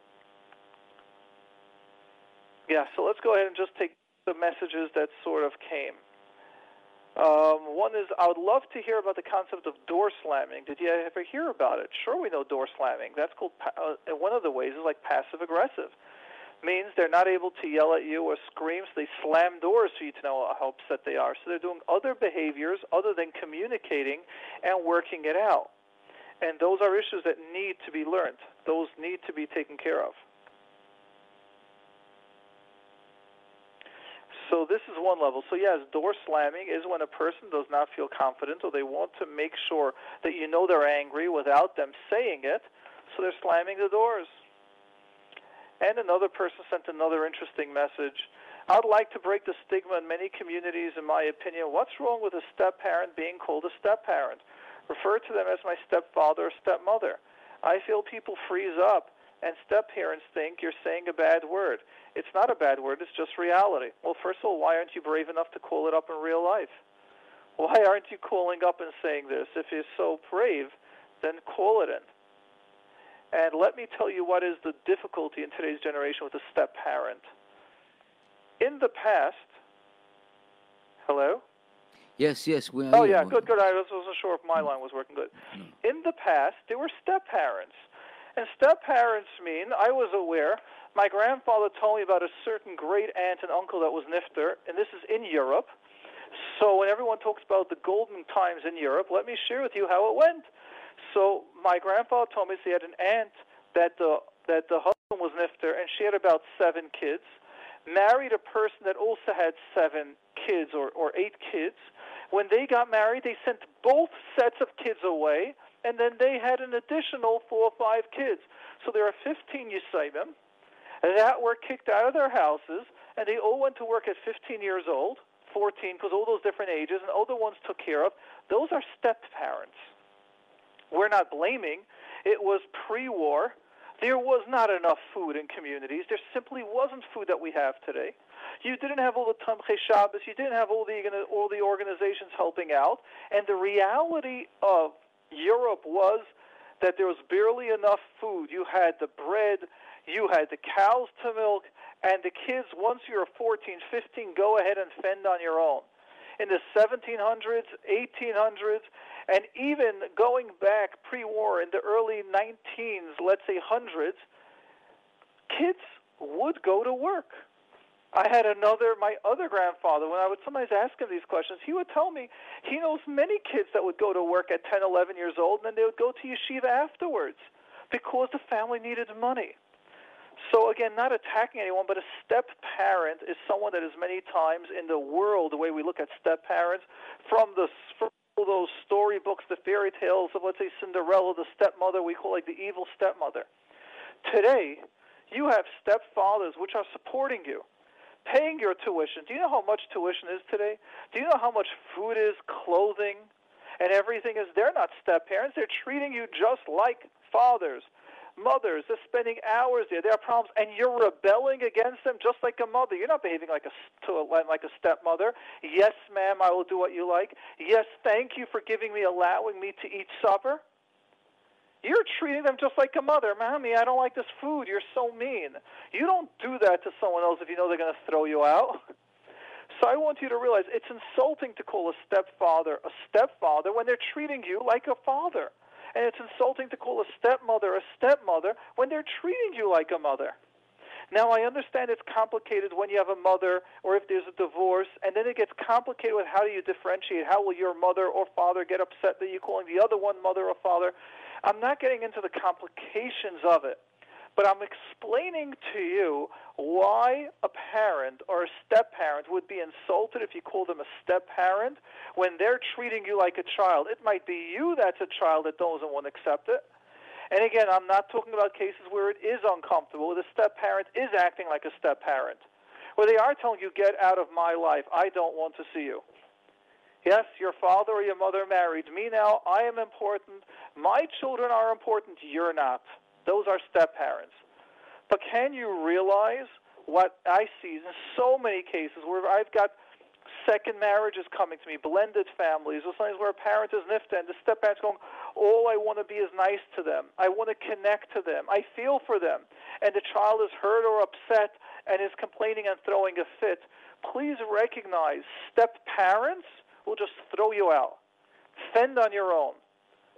S1: Yeah, so let's go ahead and just take the messages that sort of came. Um, one is, I would love to hear about the concept of door slamming. Did you ever hear about it? Sure, we know door slamming. That's called, uh, one of the ways is like passive aggressive. Means they're not able to yell at you or scream, so they slam doors for you to know how upset they are. So they're doing other behaviors other than communicating and working it out. And those are issues that need to be learned. Those need to be taken care of. So this is one level. So yes, door slamming is when a person does not feel confident or they want to make sure that you know they're angry without them saying it, so they're slamming the doors. And another person sent another interesting message. I'd like to break the stigma in many communities, in my opinion. What's wrong with a step parent being called a step parent? Refer to them as my stepfather or stepmother. I feel people freeze up and step parents think you're saying a bad word. It's not a bad word, it's just reality. Well, first of all, why aren't you brave enough to call it up in real life? Why aren't you calling up and saying this? If you're so brave, then call it in. And let me tell you what is the difficulty in today's generation with a step parent. In the past, hello?
S2: Yes, yes. We are
S1: oh, yeah, good, good. I wasn't sure if my line was working good. In the past, there were step parents. And step parents mean, I was aware, my grandfather told me about a certain great aunt and uncle that was nifter, and this is in Europe. So when everyone talks about the golden times in Europe, let me share with you how it went. So my grandfather told me he had an aunt that the that the husband was nifter, and she had about seven kids. Married a person that also had seven kids or, or eight kids. When they got married, they sent both sets of kids away and then they had an additional four or five kids. So there are 15 Yisayim that were kicked out of their houses, and they all went to work at 15 years old, 14, because all those different ages, and older ones took care of. Those are step parents. We're not blaming. It was pre-war. There was not enough food in communities. There simply wasn't food that we have today. You didn't have all the Tomchei Shabbos. You didn't have all the all the organizations helping out. And the reality of Europe was that there was barely enough food. You had the bread, you had the cows to milk, and the kids, once you were 14, 15, go ahead and fend on your own. In the 1700s, 1800s, and even going back pre war in the early 19s, let's say hundreds, kids would go to work. I had another, my other grandfather, when I would sometimes ask him these questions, he would tell me he knows many kids that would go to work at 10, 11 years old, and then they would go to yeshiva afterwards because the family needed money. So again, not attacking anyone, but a step parent is someone that is many times in the world, the way we look at step parents, from the from those storybooks, the fairy tales of let's say Cinderella, the stepmother, we call like the evil stepmother. Today, you have stepfathers which are supporting you paying your tuition. Do you know how much tuition is today? Do you know how much food is, clothing, and everything is? They're not step parents. They're treating you just like fathers, mothers. They're spending hours there. There are problems, and you're rebelling against them just like a mother. You're not behaving like a like a stepmother. Yes, ma'am, I will do what you like. Yes, thank you for giving me, allowing me to eat supper. You're treating them just like a mother. Mommy, I don't like this food. You're so mean. You don't do that to someone else if you know they're going to throw you out. So I want you to realize it's insulting to call a stepfather a stepfather when they're treating you like a father. And it's insulting to call a stepmother a stepmother when they're treating you like a mother. Now, I understand it's complicated when you have a mother or if there's a divorce, and then it gets complicated with how do you differentiate? How will your mother or father get upset that you're calling the other one mother or father? I'm not getting into the complications of it, but I'm explaining to you why a parent or a step parent would be insulted if you call them a step parent when they're treating you like a child. It might be you that's a child that doesn't want to accept it. And again, I'm not talking about cases where it is uncomfortable, where the step parent is acting like a step parent, where they are telling you, get out of my life, I don't want to see you. Yes, your father or your mother married me now. I am important. My children are important. You're not. Those are step parents. But can you realize what I see in so many cases where I've got second marriages coming to me, blended families, or sometimes where a parent is nifta and the step parent's going, all I want to be is nice to them. I want to connect to them. I feel for them. And the child is hurt or upset and is complaining and throwing a fit. Please recognize step parents will just throw you out. Fend on your own.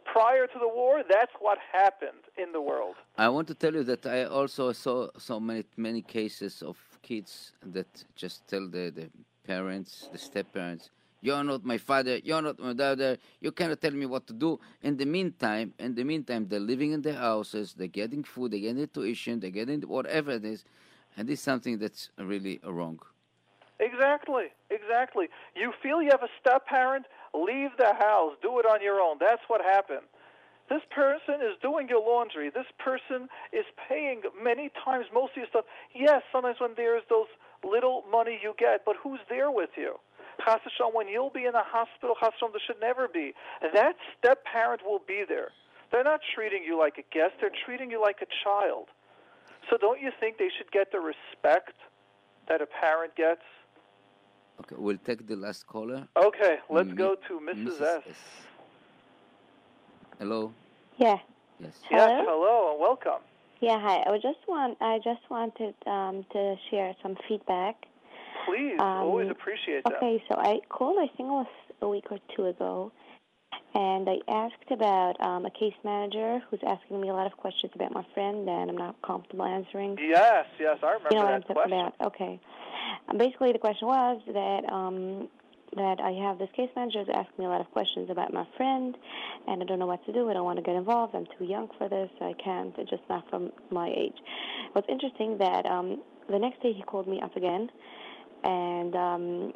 S1: Prior to the war, that's what happened in the world.
S2: I want to tell you that I also saw so many many cases of kids that just tell the, the parents, the step parents, you're not my father, you're not my daughter, you cannot tell me what to do. In the meantime, in the meantime, they're living in their houses, they're getting food, they're getting tuition, they're getting whatever it is, and this is something that's really wrong.
S1: Exactly, exactly. You feel you have a step parent, leave the house, do it on your own. That's what happened. This person is doing your laundry. This person is paying many times most of your stuff. Yes, sometimes when there's those little money you get, but who's there with you? Chas when you'll be in a hospital, Chas there should never be. That step parent will be there. They're not treating you like a guest, they're treating you like a child. So don't you think they should get the respect that a parent gets?
S2: Okay, we'll take the last caller.
S1: Okay, let's go to Mrs. Mrs. S. S.
S2: Hello.
S5: Yeah.
S2: Yes.
S1: Hello? Yes. Hello and welcome.
S5: Yeah. Hi. I just want. I just wanted um, to share some feedback.
S1: Please. Um, always appreciate that.
S5: Okay. So I called. I think it was a week or two ago, and I asked about um, a case manager who's asking me a lot of questions about my friend, and I'm not comfortable answering.
S1: Yes. Yes. I remember
S5: you know
S1: that
S5: what I'm
S1: question.
S5: About. Okay. Basically, the question was that um, that I have this case manager is asking me a lot of questions about my friend, and I don't know what to do. I don't want to get involved. I'm too young for this. I can't. It's just not from my age. What's interesting that um, the next day he called me up again, and um,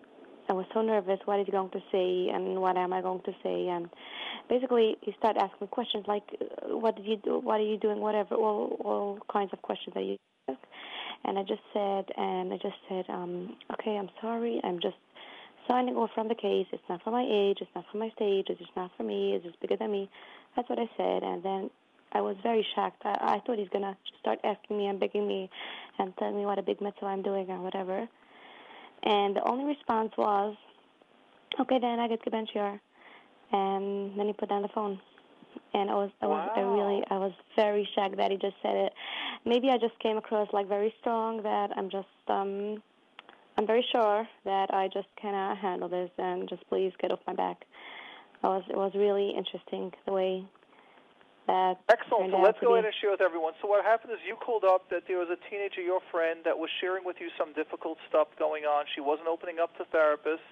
S5: I was so nervous. What is he going to say, and what am I going to say? And basically, he started asking questions like, "What did you do? What are you doing? Whatever." All all kinds of questions that you ask. And I just said, and I just said, um, "Okay, I'm sorry. I'm just." signing off from the case. It's not for my age. It's not for my stage. It's just not for me. It's just bigger than me. That's what I said. And then I was very shocked. I, I thought he's going to start asking me and begging me and telling me what a big mess I'm doing or whatever. And the only response was, okay, then I get to bench here. And then he put down the phone. And I was, I was,
S1: wow.
S5: I really, I was very shocked that he just said it. Maybe I just came across like very strong that I'm just, um, I'm very sure that I just cannot handle this and just please get off my back. It was it was really interesting the way that
S1: Excellent. So let's go ahead and share with everyone. So what happened is you called up that there was a teenager, your friend, that was sharing with you some difficult stuff going on. She wasn't opening up to therapists,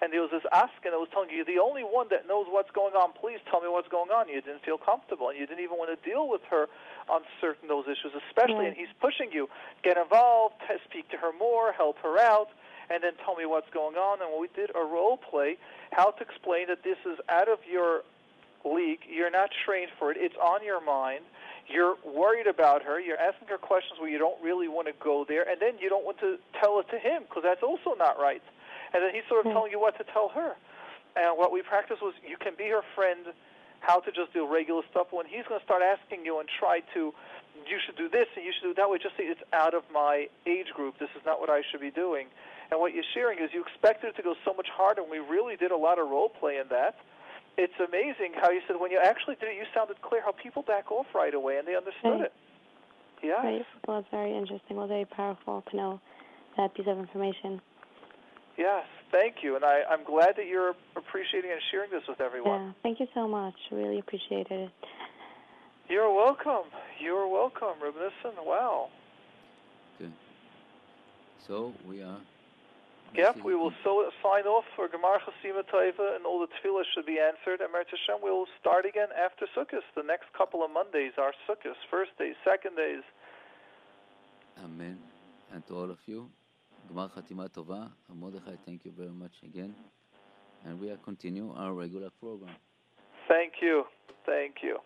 S1: and there was this asking that was telling you're the only one that knows what's going on, please tell me what's going on. You didn't feel comfortable, and you didn't even want to deal with her on certain those issues, especially, and he's pushing you, get involved, speak to her more, help her out, and then tell me what's going on. And we did a role play, how to explain that this is out of your league, you're not trained for it, it's on your mind, you're worried about her, you're asking her questions where you don't really want to go there, and then you don't want to tell it to him because that's also not right. And then he's sort of hmm. telling you what to tell her. And what we practiced was you can be her friend how to just do regular stuff. When he's going to start asking you and try to, you should do this and you should do that way, just say it's out of my age group. This is not what I should be doing. And what you're sharing is you expected it to go so much harder, and we really did a lot of role play in that. It's amazing how you said when you actually did it, you sounded clear. How people back off right away and they understood
S5: right.
S1: it. Yeah.
S5: Right. Well, it's very interesting. Well, very powerful to know that piece of information.
S1: Yes, thank you, and I, I'm glad that you're appreciating and sharing this with everyone.
S5: Yeah, thank you so much. Really appreciated it.
S1: You're welcome. You're welcome, Reb Nissen. Wow.
S2: Good. So we are.
S1: Yep, we will so sign off for Gmar Chatima Tova, and all the tefillah should be answered. And Meretz Hashem, we will start again after Sukkot. The next couple of Mondays are Sukkot, first days, second days.
S2: Amen. And to all of you, Gmar Chatima Tova. Mordechai, thank you very much again. And we are continue our regular program.
S1: Thank you. Thank you.